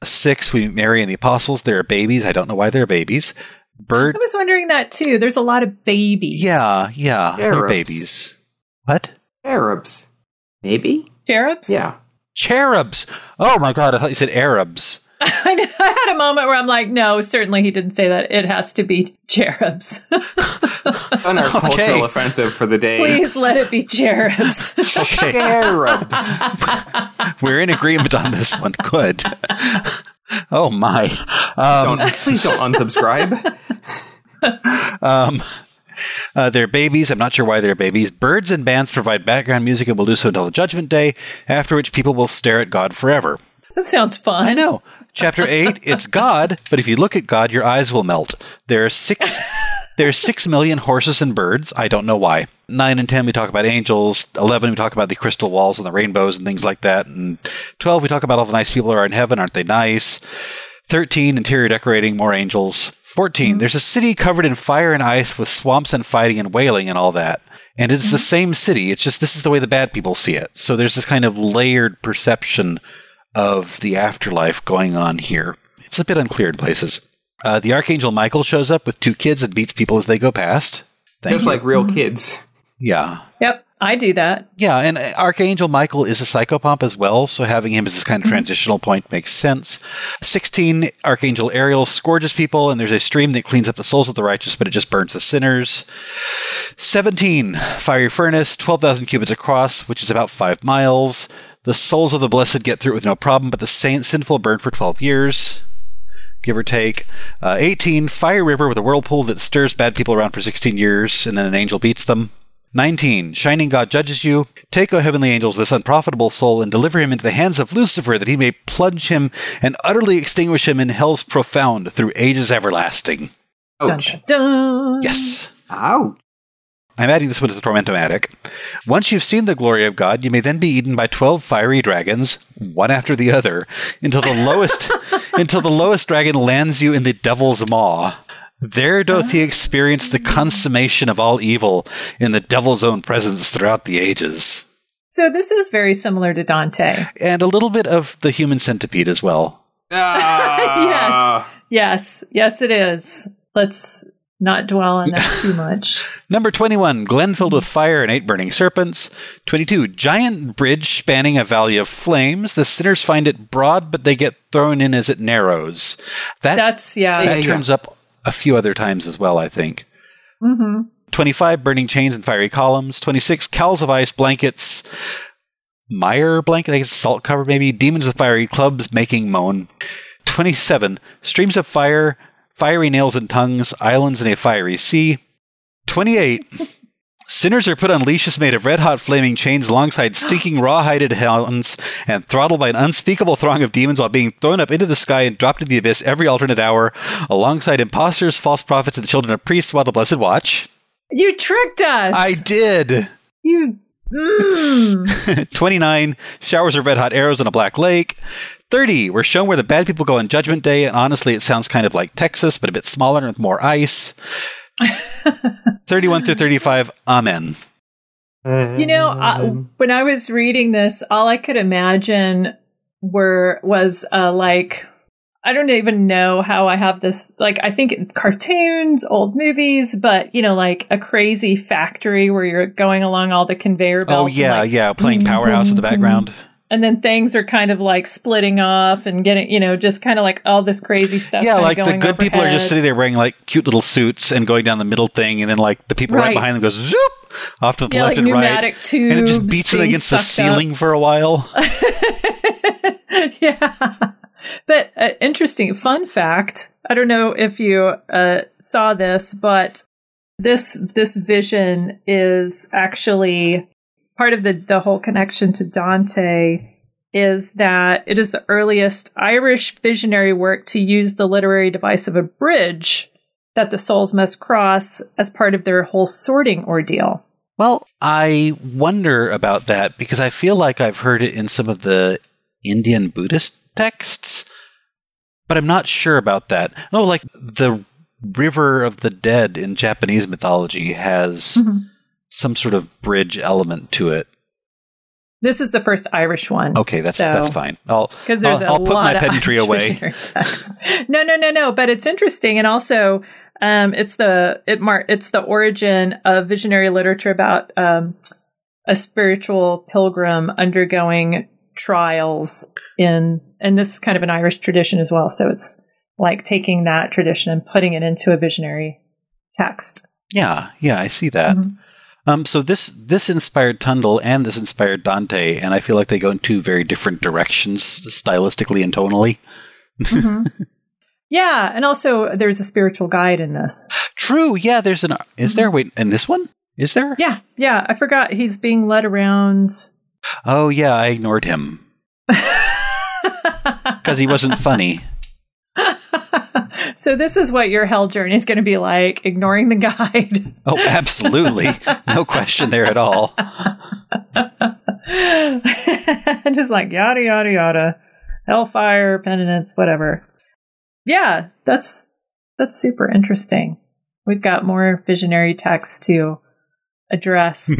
Six, we meet Mary and the apostles. There are babies. I don't know why there are babies. Bird. I was wondering that too. There's a lot of babies. Yeah, yeah, they're babies. What? Arabs. Maybe? Cherubs? Yeah. Cherubs. Oh my god, I thought you said Arabs. I had a moment where I'm like, no, certainly he didn't say that. It has to be cherubs. On our Okay. cultural offensive for the day. Please let it be cherubs. Okay, Arabs. we're in agreement on this one. Good. Oh my. Um, don't, please don't unsubscribe. Um, uh, they're babies. I'm not sure why they're babies. Birds and bands provide background music and will do so until the judgment day, after which people will stare at God forever. that sounds fun. I know. Chapter 8, it's God, but if you look at God, your eyes will melt. There are six. There are six million horses and birds. I don't know why. Nine and ten, we talk about angels. Eleven, we talk about the crystal walls and the rainbows and things like that. And twelve, we talk about all the nice people who are in heaven. Aren't they nice? Thirteen, interior decorating, more angels. 14 mm-hmm. there's a city covered in fire and ice with swamps and fighting and wailing and all that. And it's the mm-hmm. same city. It's just this is the way the bad people see it. So there's this kind of layered perception of the afterlife going on here. It's a bit unclear in places. Uh, the Archangel Michael shows up with two kids and beats people as they go past. Thank Just you. like real kids. yeah. Yep. I do that. Yeah, and Archangel Michael is a psychopomp as well, so having him as this kind of transitional point makes sense. 16, Archangel Ariel scourges people, and there's a stream that cleans up the souls of the righteous, but it just burns the sinners. 17, Fiery Furnace, 12,000 cubits across, which is about 5 miles. The souls of the blessed get through it with no problem, but the saint, sinful burn for 12 years. Give or take. Uh, 18, Fire River with a whirlpool that stirs bad people around for 16 years, and then an angel beats them. 19. Shining God judges you. Take, O heavenly angels, this unprofitable soul, and deliver him into the hands of Lucifer, that he may plunge him and utterly extinguish him in hell's profound through ages everlasting. Ouch. Dun, dun, dun. Yes. Ouch. I'm adding this one to the Tormentomatic. Once you've seen the glory of God, you may then be eaten by twelve fiery dragons, one after the other, until the lowest until the lowest dragon lands you in the devil's maw. There doth he experience the consummation of all evil in the devil's own presence throughout the ages. So this is very similar to Dante. And a little bit of the human centipede as well. Ah. Yes, yes, it is. Let's not dwell on that too much. Number 21, glen filled with fire and eight burning serpents. 22, giant bridge spanning a valley of flames. The sinners find it broad, but they get thrown in as it narrows. That, That's yeah. that Yeah, turns up a few other times as well, I think. hmm 25, burning chains and fiery columns. 26, cowls of ice, blankets, mire blanket, I guess salt cover maybe. Demons with fiery clubs making moan. 27, streams of fire, fiery nails and tongues, islands in a fiery sea. 28, sinners are put on leashes made of red hot flaming chains alongside stinking raw hided hounds and throttled by an unspeakable throng of demons while being thrown up into the sky and dropped into the abyss every alternate hour alongside impostors, false prophets, and the children of priests while the blessed watch. You tricked us. I did. You. Mm. 29, showers of red hot arrows in a black lake. 30, we're shown where the bad people go on Judgment Day, and honestly, it sounds kind of like Texas, but a bit smaller and with more ice. 31 through 35, Amen. You know, I, when I was reading this, all I could imagine were was uh, like I don't even know how I have this. Like I think cartoons, old movies, but you know, like a crazy factory where you're going along all the conveyor belts. Oh, and, yeah, like, yeah, playing Powerhouse in the boom, background. And then things are kind of like splitting off and getting, you know, just kind of like all this crazy stuff. Yeah, like the good people are just sitting there wearing like cute little suits and going down the middle thing, and then like the people right, Right. behind them goes zoop off to the yeah, left like and right. tubes, And it just beats it against the sucked up. ceiling for a while. yeah. But uh, interesting fun fact. I don't know if you uh, saw this, but this this vision is actually part of the the whole connection to Dante is that it is the earliest Irish visionary work to use the literary device of a bridge that the souls must cross as part of their whole sorting ordeal. Well, I wonder about that because I feel like I've heard it in some of the Indian Buddhist texts, but I'm not sure about that. No, like the River of the Dead in Japanese mythology has Mhm. Some sort of bridge element to it. This is the first Irish one. Okay, that's So- that's fine. I'll because there's I'll, a I'll put lot my of pedantry Irish away. No, no, no, no. But it's interesting, and also um, it's the it mar- it's the origin of visionary literature about um, a spiritual pilgrim undergoing trials in, and this is kind of an Irish tradition as well. So it's like taking that tradition and putting it into a visionary text. Yeah, yeah, I see that. Mhm. Um, so this this inspired Tundale and this inspired Dante, and I feel like they go in two very different directions stylistically and tonally. Mhm. yeah, and also there's a spiritual guide in this. True. Yeah. There's an. Is Mm-hmm. there? Wait. In this one? Is there? Yeah, yeah. I forgot he's being led around. Oh yeah. I ignored him because he wasn't funny. so this is what your hell journey is going to be like: ignoring the guide. Oh, absolutely. no question there at all. just like yada yada yada, hellfire, penitence, whatever. Yeah, that's that's super interesting. We've got more visionary texts to address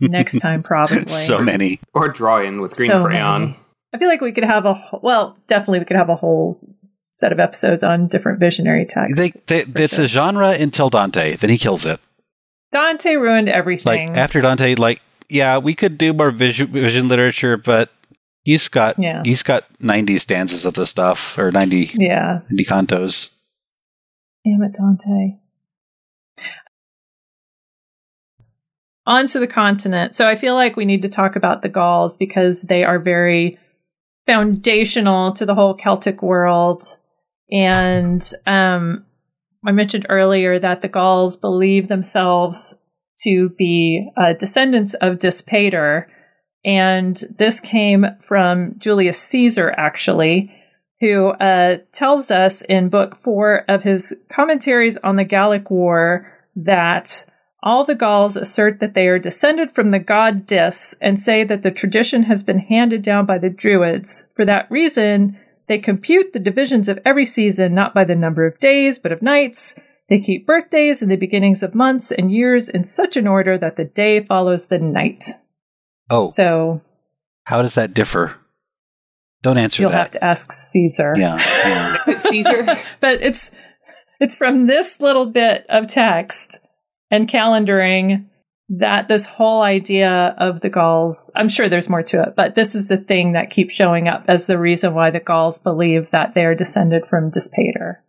next time, probably. so many. Or draw in with green So crayon. many. I feel like we could have a wh- well, definitely we could have a whole set of episodes on different visionary texts. They, they, it's sure. a genre until Dante. Then he kills it. Dante ruined everything. Like after Dante, like yeah, we could do more vision, vision literature, but he's got Yeah. he's got 90 stanzas of the stuff or 90, Yeah. 90 cantos. Damn it, Dante. On to the continent. So I feel like we need to talk about the Gauls because they are very foundational to the whole Celtic world. And um, I mentioned earlier that the Gauls believe themselves to be uh, descendants of Dispater. And this came from Julius Caesar, actually who uh, tells us in book four of his commentaries on the Gallic War that all the Gauls assert that they are descended from the god Dis and say that the tradition has been handed down by the Druids. For that reason, they compute the divisions of every season not by the number of days, but of nights. They keep birthdays and the beginnings of months and years in such an order that the day follows the night. Oh, So how does that differ? Don't answer you'll that. have to ask Caesar. yeah, yeah. Caesar. but it's it's from this little bit of text and calendaring that this whole idea of the Gauls I'm sure there's more to it, but this is the thing that keeps showing up as the reason why the Gauls believe that they are descended from Dispater.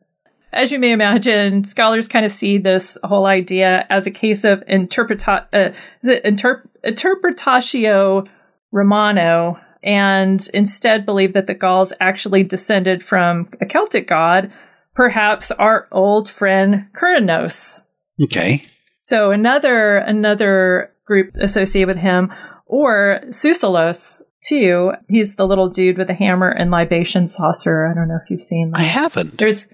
As you may imagine, scholars kind of see this whole idea as a case of interpreta- uh, interpretatio Romana, and instead believe that the Gauls actually descended from a Celtic god, perhaps our old friend Curanos. Okay. So another another group associated with him, or Sucellos too. He's the little dude with a hammer and libation saucer. I don't know if you've seen that. I haven't. There's,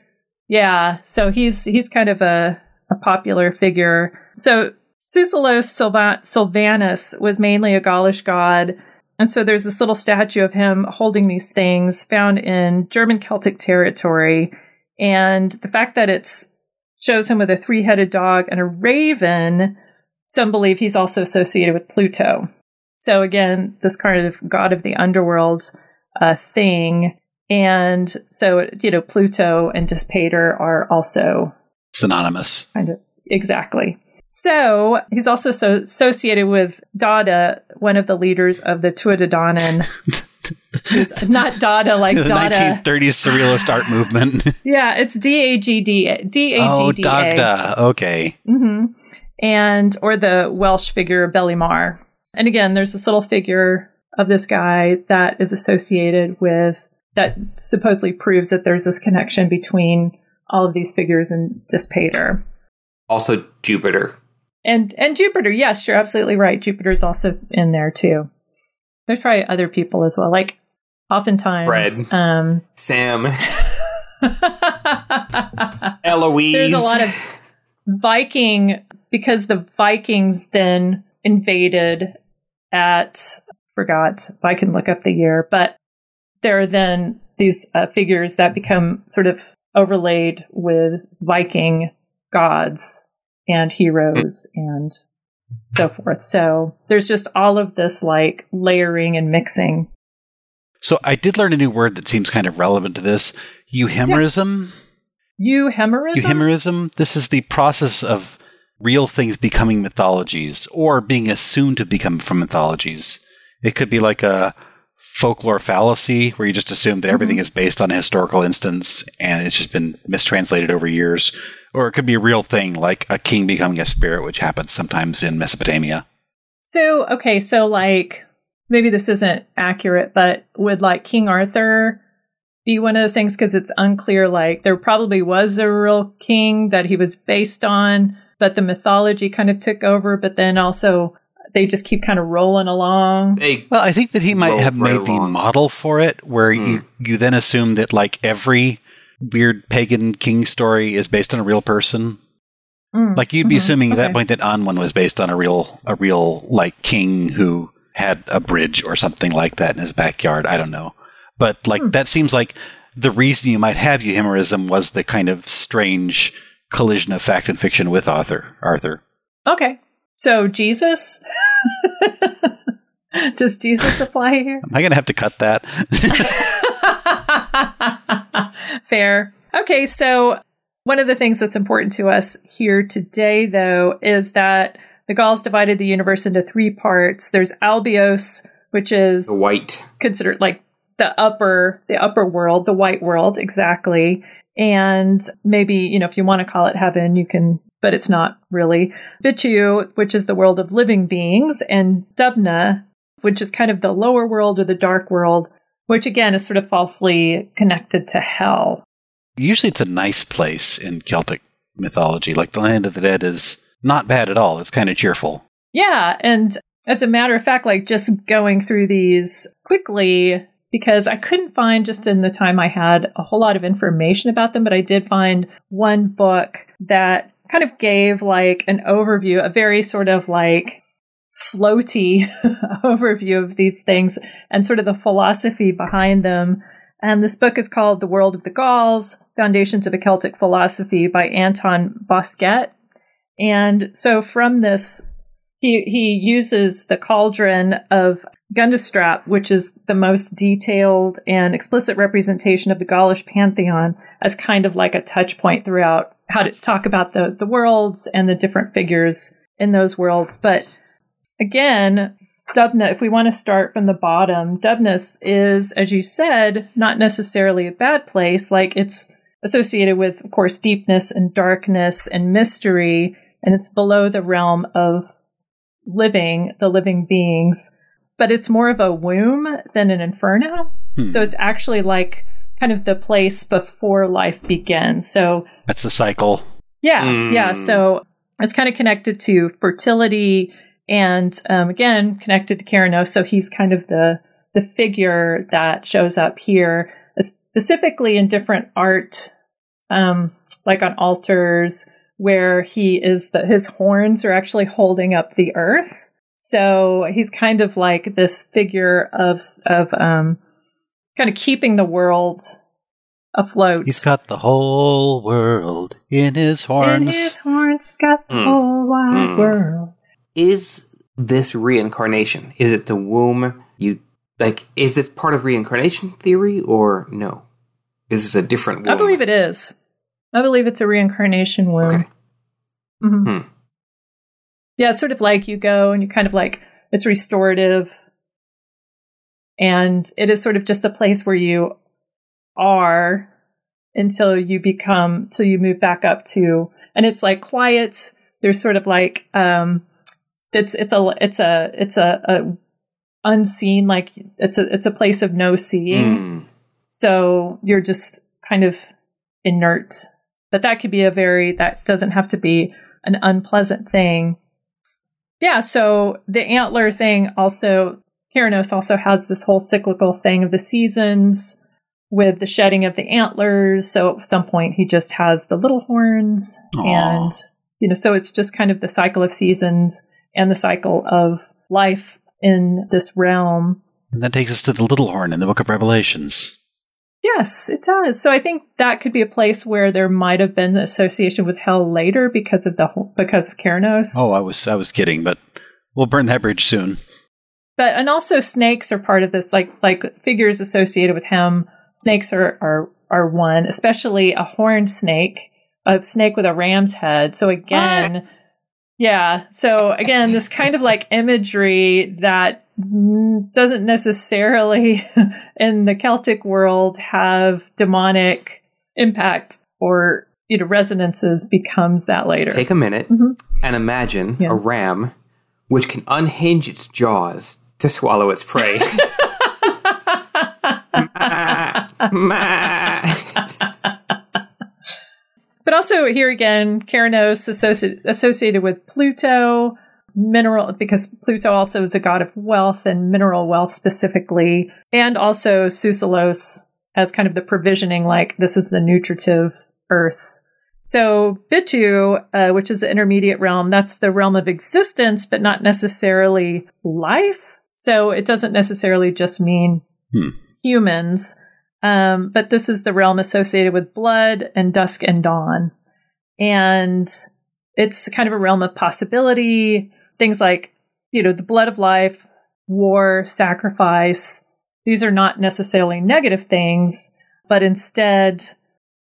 yeah. So he's he's kind of a a popular figure. So Sucellos Silvanus was mainly a Gaulish god, and so there's this little statue of him holding these things found in German Celtic territory, and the fact that it's shows him with a three-headed dog and a raven. Some believe he's also associated with Pluto. So again, this kind of god of the underworld uh, thing. And so, you know, Pluto and Dispater are also Synonymous. kind of exactly. So he's also so associated with Dada, one of the leaders of the Tuatha who's not Dada like the Dada. 1930s surrealist art movement. Yeah, it's D A G D D A oh, G D A. Dagda. Okay. hmm And or the Welsh figure Beli Mawr. And again, there's this little figure of this guy that is associated with that supposedly proves that there's this connection between all of these figures and Dispater. Also Jupiter. And and Jupiter, yes, you're absolutely right. Jupiter's also in there too. There's probably other people as well. Like oftentimes Bread. um Sam. Eloise. there's a lot of Viking because the Vikings then invaded at forgot if I can look up the year, but there are then these uh, figures that become sort of overlaid with Viking gods and heroes and so forth. So there's just all of this like layering and mixing. So I did learn a new word that seems kind of relevant to this. Euhemerism. Euhemerism? Euhemerism. This is the process of real things becoming mythologies or being assumed to become from mythologies. It could be like a folklore fallacy where you just assume that everything mm-hmm. is based on a historical instance and it's just been mistranslated over years. Or it could be a real thing like a king becoming a spirit, which happens sometimes in Mesopotamia. So, okay, so like maybe this isn't accurate, but would like King Arthur be one of those things because it's unclear like there probably was a real king that he was based on, but the mythology kind of took over, but then also they just keep kind of rolling along. They, Well, I think that he might have right made the model for it, where Hmm. you you then assume that like every weird pagan king story is based on a real person. Mm, Like you'd be mhm, assuming at that point that Anwen was based on a real a real like king who had a bridge or something like that in his backyard. I don't know, but like Hmm. that seems like the reason you might have euhemerism was the kind of strange collision of fact and fiction with Arthur. Arthur. Okay. So Jesus? Does Jesus apply here? Am I going to have to cut that? Fair. Okay, so one of the things that's important to us here today, though, is that the Gauls divided the universe into three parts. There's Albios, which is The white. considered like the upper the upper world, the white world, exactly. And maybe, you know, if you want to call it heaven, you can but it's not really. Bitu, which is the world of living beings, and Dubna, which is kind of the lower world or the dark world, which again is sort of falsely connected to hell. Usually it's a nice place in Celtic mythology. Like the land of the dead is not bad at all. It's kind of cheerful. Yeah, and as a matter of fact, like just going through these quickly because I couldn't find just in the time I had a whole lot of information about them, but I did find one book that kind of gave like an overview, a very sort of like floaty overview of these things and sort of the philosophy behind them. And this book is called The World of the Gauls Foundations of a Celtic Philosophy by Anton Bosquet. And so from this, he, he uses the cauldron of Gundestrup, which is the most detailed and explicit representation of the Gaulish pantheon, as kind of like a touch point throughout how to talk about the, the worlds and the different figures in those worlds. But again, Dubna, if we want to start from the bottom, Dubnus is, as you said, not necessarily a bad place. Like it's associated with, of course, deepness and darkness and mystery, and it's below the realm of living, the living beings. But it's more of a womb than an inferno. Hmm. So it's actually like kind of the place before life begins. So That's the cycle. yeah, Mm. yeah. So it's kind of connected to fertility and um, again connected to Keranos. So he's kind of the the figure that shows up here, specifically in different art, um, like on altars where he is the his horns are actually holding up the earth. So he's kind of like this figure of of um, kind of keeping the world afloat. He's got the whole world in his horns. In his horns, he's got the Mm. whole wide Mm. world. Is this reincarnation? Is it the womb? You like? Is it part of reincarnation theory or no? Is this a different womb? I believe it is. I believe it's a reincarnation womb. Okay. Mhm. Hmm. Yeah, it's sort of like you go and you kind of like it's restorative, and it is sort of just the place where you are until you become till you move back up to, and it's like quiet. There's sort of like um, it's it's a it's a it's a, a unseen like it's a it's a place of no seeing. Hmm. So you're just kind of inert. But that could be a very, that doesn't have to be an unpleasant thing. Yeah, so the antler thing also, Keranos also has this whole cyclical thing of the seasons with the shedding of the antlers. So at some point he just has the little horns Aw. and, you know, so it's just kind of the cycle of seasons and the cycle of life in this realm. And that takes us to the little horn in the book of Revelations. Yes, it does. So I think that could be a place where there might have been association with hell later because of the whole, because of Keranos. Oh, I was I was kidding, but we'll burn that bridge soon. But and also snakes are part of this, like like figures associated with him. Snakes are are are one, especially a horned snake, a snake with a ram's head. So again, yeah. So again, this kind of like imagery that doesn't necessarily in the Celtic world have demonic impact or you know resonances becomes that later. Take a minute Mhm. and imagine Yeah. a ram which can unhinge its jaws to swallow its prey. Ma, ma. But also here again, Keranos associ- associated with Pluto, mineral because Pluto also is a god of wealth and mineral wealth specifically, and also Sucellos as kind of the provisioning, like this is the nutritive earth. So Bitu, uh, which is the intermediate realm, that's the realm of existence, but not necessarily life. So it doesn't necessarily just mean Hmm. humans. Um, but this is the realm associated with blood and dusk and dawn. And it's kind of a realm of possibility. Things like, you know, the blood of life, war, sacrifice. These are not necessarily negative things, but instead,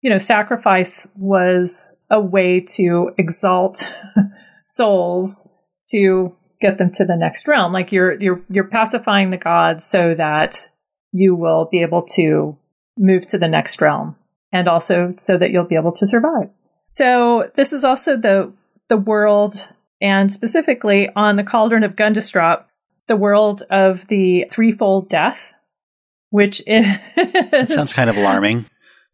you know, sacrifice was a way to exalt souls to get them to the next realm. Like you're you're you're pacifying the gods so that you will be able to move to the next realm and also so that you'll be able to survive. So this is also the the world and specifically on the cauldron of Gundestrup, the world of the threefold death, which is sounds kind of alarming.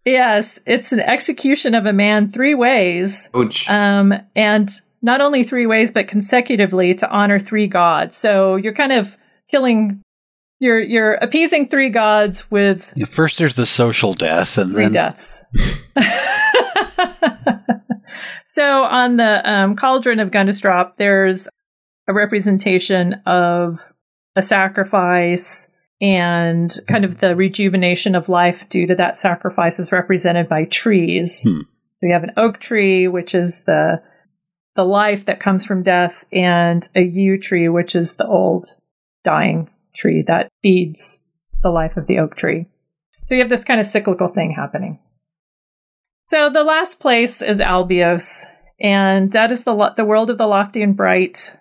Yes, it's an execution of a man three ways. Ouch. Um, and not only three ways, but consecutively to honor three gods. So you're kind of killing, you're you're appeasing three gods with Yeah, First, there's the social death, and three then deaths. so on the um, cauldron of Gundestrup, there's a representation of a sacrifice and kind of the rejuvenation of life due to that sacrifice is represented by trees. Hmm. So you have an oak tree, which is the the life that comes from death, and a yew tree, which is the old dying tree that feeds the life of the oak tree. So you have this kind of cyclical thing happening. So the last place is Albios, and that is the lo- the world of the lofty and bright,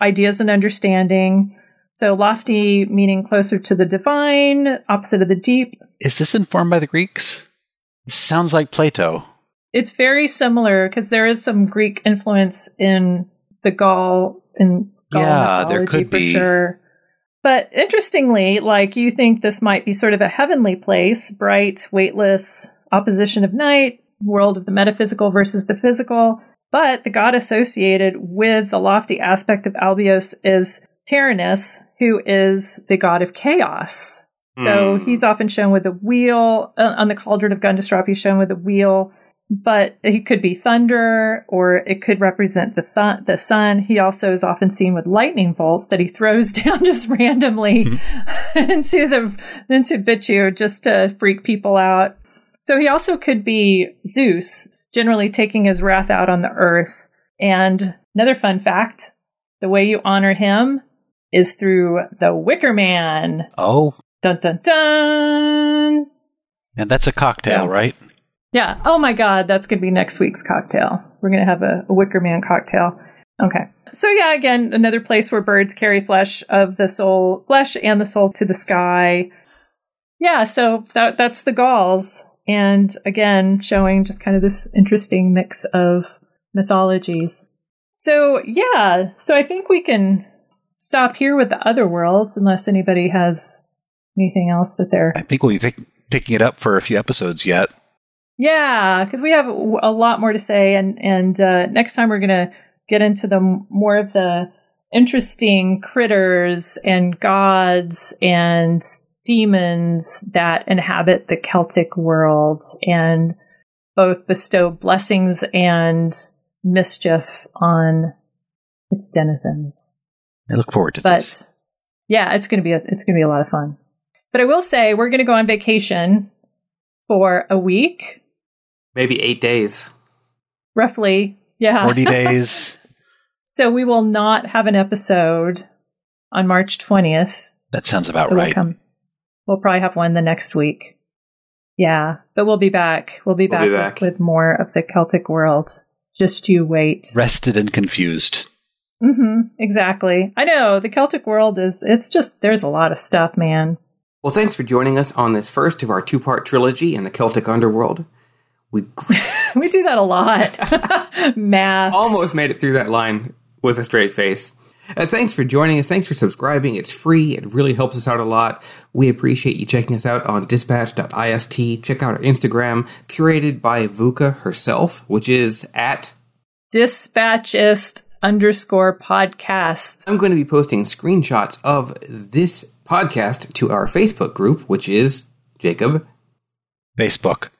ideas and understanding. So lofty meaning closer to the divine, opposite of the deep. is this informed by the Greeks? sounds like Plato. It's very similar because there is some Greek influence in the Gaul in Gaul Yeah, there mythology could for be. sure. But interestingly, like you think this might be sort of a heavenly place, bright, weightless, opposition of night, world of the metaphysical versus the physical. But the god associated with the lofty aspect of Albios is Taranis, who is the god of chaos. So Hmm. he's often shown with a wheel uh, on the cauldron of Gundestrup. He's shown with a wheel, but he could be thunder, or it could represent the th- the sun. He also is often seen with lightning bolts that he throws down just randomly hmm. into the into Bitu just to freak people out. So he also could be Zeus, generally taking his wrath out on the earth. And another fun fact: the way you honor him is through the Wicker Man. Oh, Dun dun dun. and that's a cocktail, Yeah. right? Yeah. Oh my God, that's going to be next week's cocktail. We're going to have a, a Wicker Man cocktail. Okay. So yeah, again, another place where birds carry flesh of the soul, flesh and the soul to the sky. Yeah. So that that's the Gauls, and again, showing just kind of this interesting mix of mythologies. So yeah. So I think we can stop here with the other worlds, unless anybody has anything else that they're I think we'll be pick, picking it up for a few episodes yet. Yeah, because we have a lot more to say, and and uh, next time we're gonna get into the more of the interesting critters and gods and demons that inhabit the Celtic world, and both bestow blessings and mischief on its denizens. I look forward to this. But this. yeah, it's gonna be a, it's gonna be a lot of fun. But I will say we're gonna go on vacation for a week Maybe eight days. roughly. Yeah. 40 days. So we will not have an episode on March 20th. That sounds about So we'll right. come- We'll probably have one the next week. Yeah, but we'll be back. We'll be We'll back, be back. With, with more of the Celtic world. Just you wait. Rested and confused. Mm-hmm, exactly. I know the Celtic world is. It's just there's a lot of stuff, man. Well, thanks for joining us on this first of our two part trilogy in the Celtic underworld. We We do that a lot. Math. almost made it through that line with a straight face. Uh, thanks for joining us. Thanks for subscribing. It's free. It really helps us out a lot. We appreciate you checking us out on dispatch.ist. Check out our Instagram, curated by Vuka herself, which is at. Dispatchist underscore podcast. I'm going to be posting screenshots of this podcast to our Facebook group, which is Jacob. Facebook.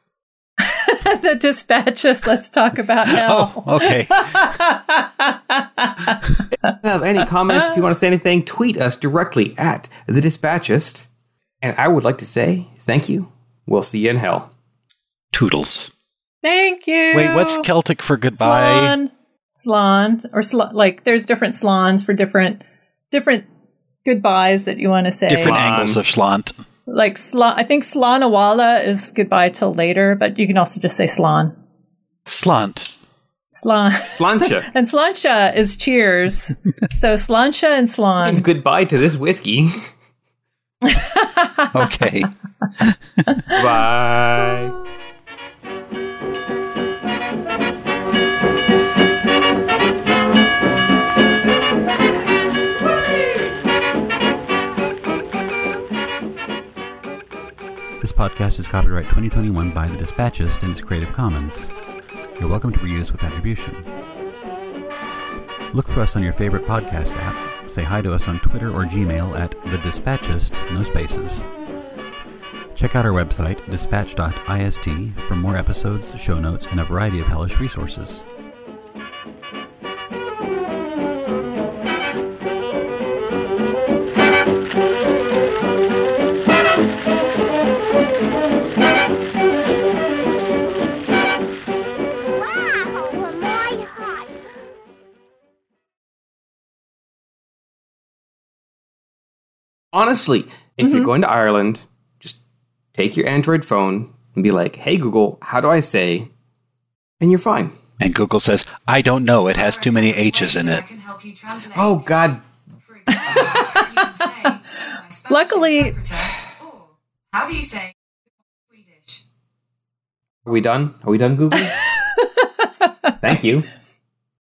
the dispatches. Let's talk about hell. Oh, okay. If you have any comments, if you want to say anything, tweet us directly at the Dispatchist. And I would like to say thank you. We'll see you in hell. Toodles. Thank you. Wait, what's Celtic for goodbye? Slan. Slan. Or sl- like there's different slans for different different goodbyes that you want to say. Different Slan. angles of slant. Like slan I think Slanawala is goodbye till later, but you can also just say slan. Slant. Slan. Slancha. and slancha is cheers. so slancha and slan. Means goodbye to this whiskey. Okay. Bye. This podcast is copyright 2021 by The Dispatchist and is Creative Commons. You're welcome to reuse with attribution. Look for us on your favorite podcast app. Say hi to us on Twitter or Gmail at The Dispatchist, no spaces. Check out our website, dispatch.ist, for more episodes, show notes, and a variety of hellish resources. Honestly, if you're mm-hmm. going to Ireland, just take your Android phone and be like, hey, Google, how do I say? And you're fine. And Google says, I don't know. It has too many H's in it. Oh, God. Luckily- how do you say Swedish? Are we done? Are we done, Google? Thank you.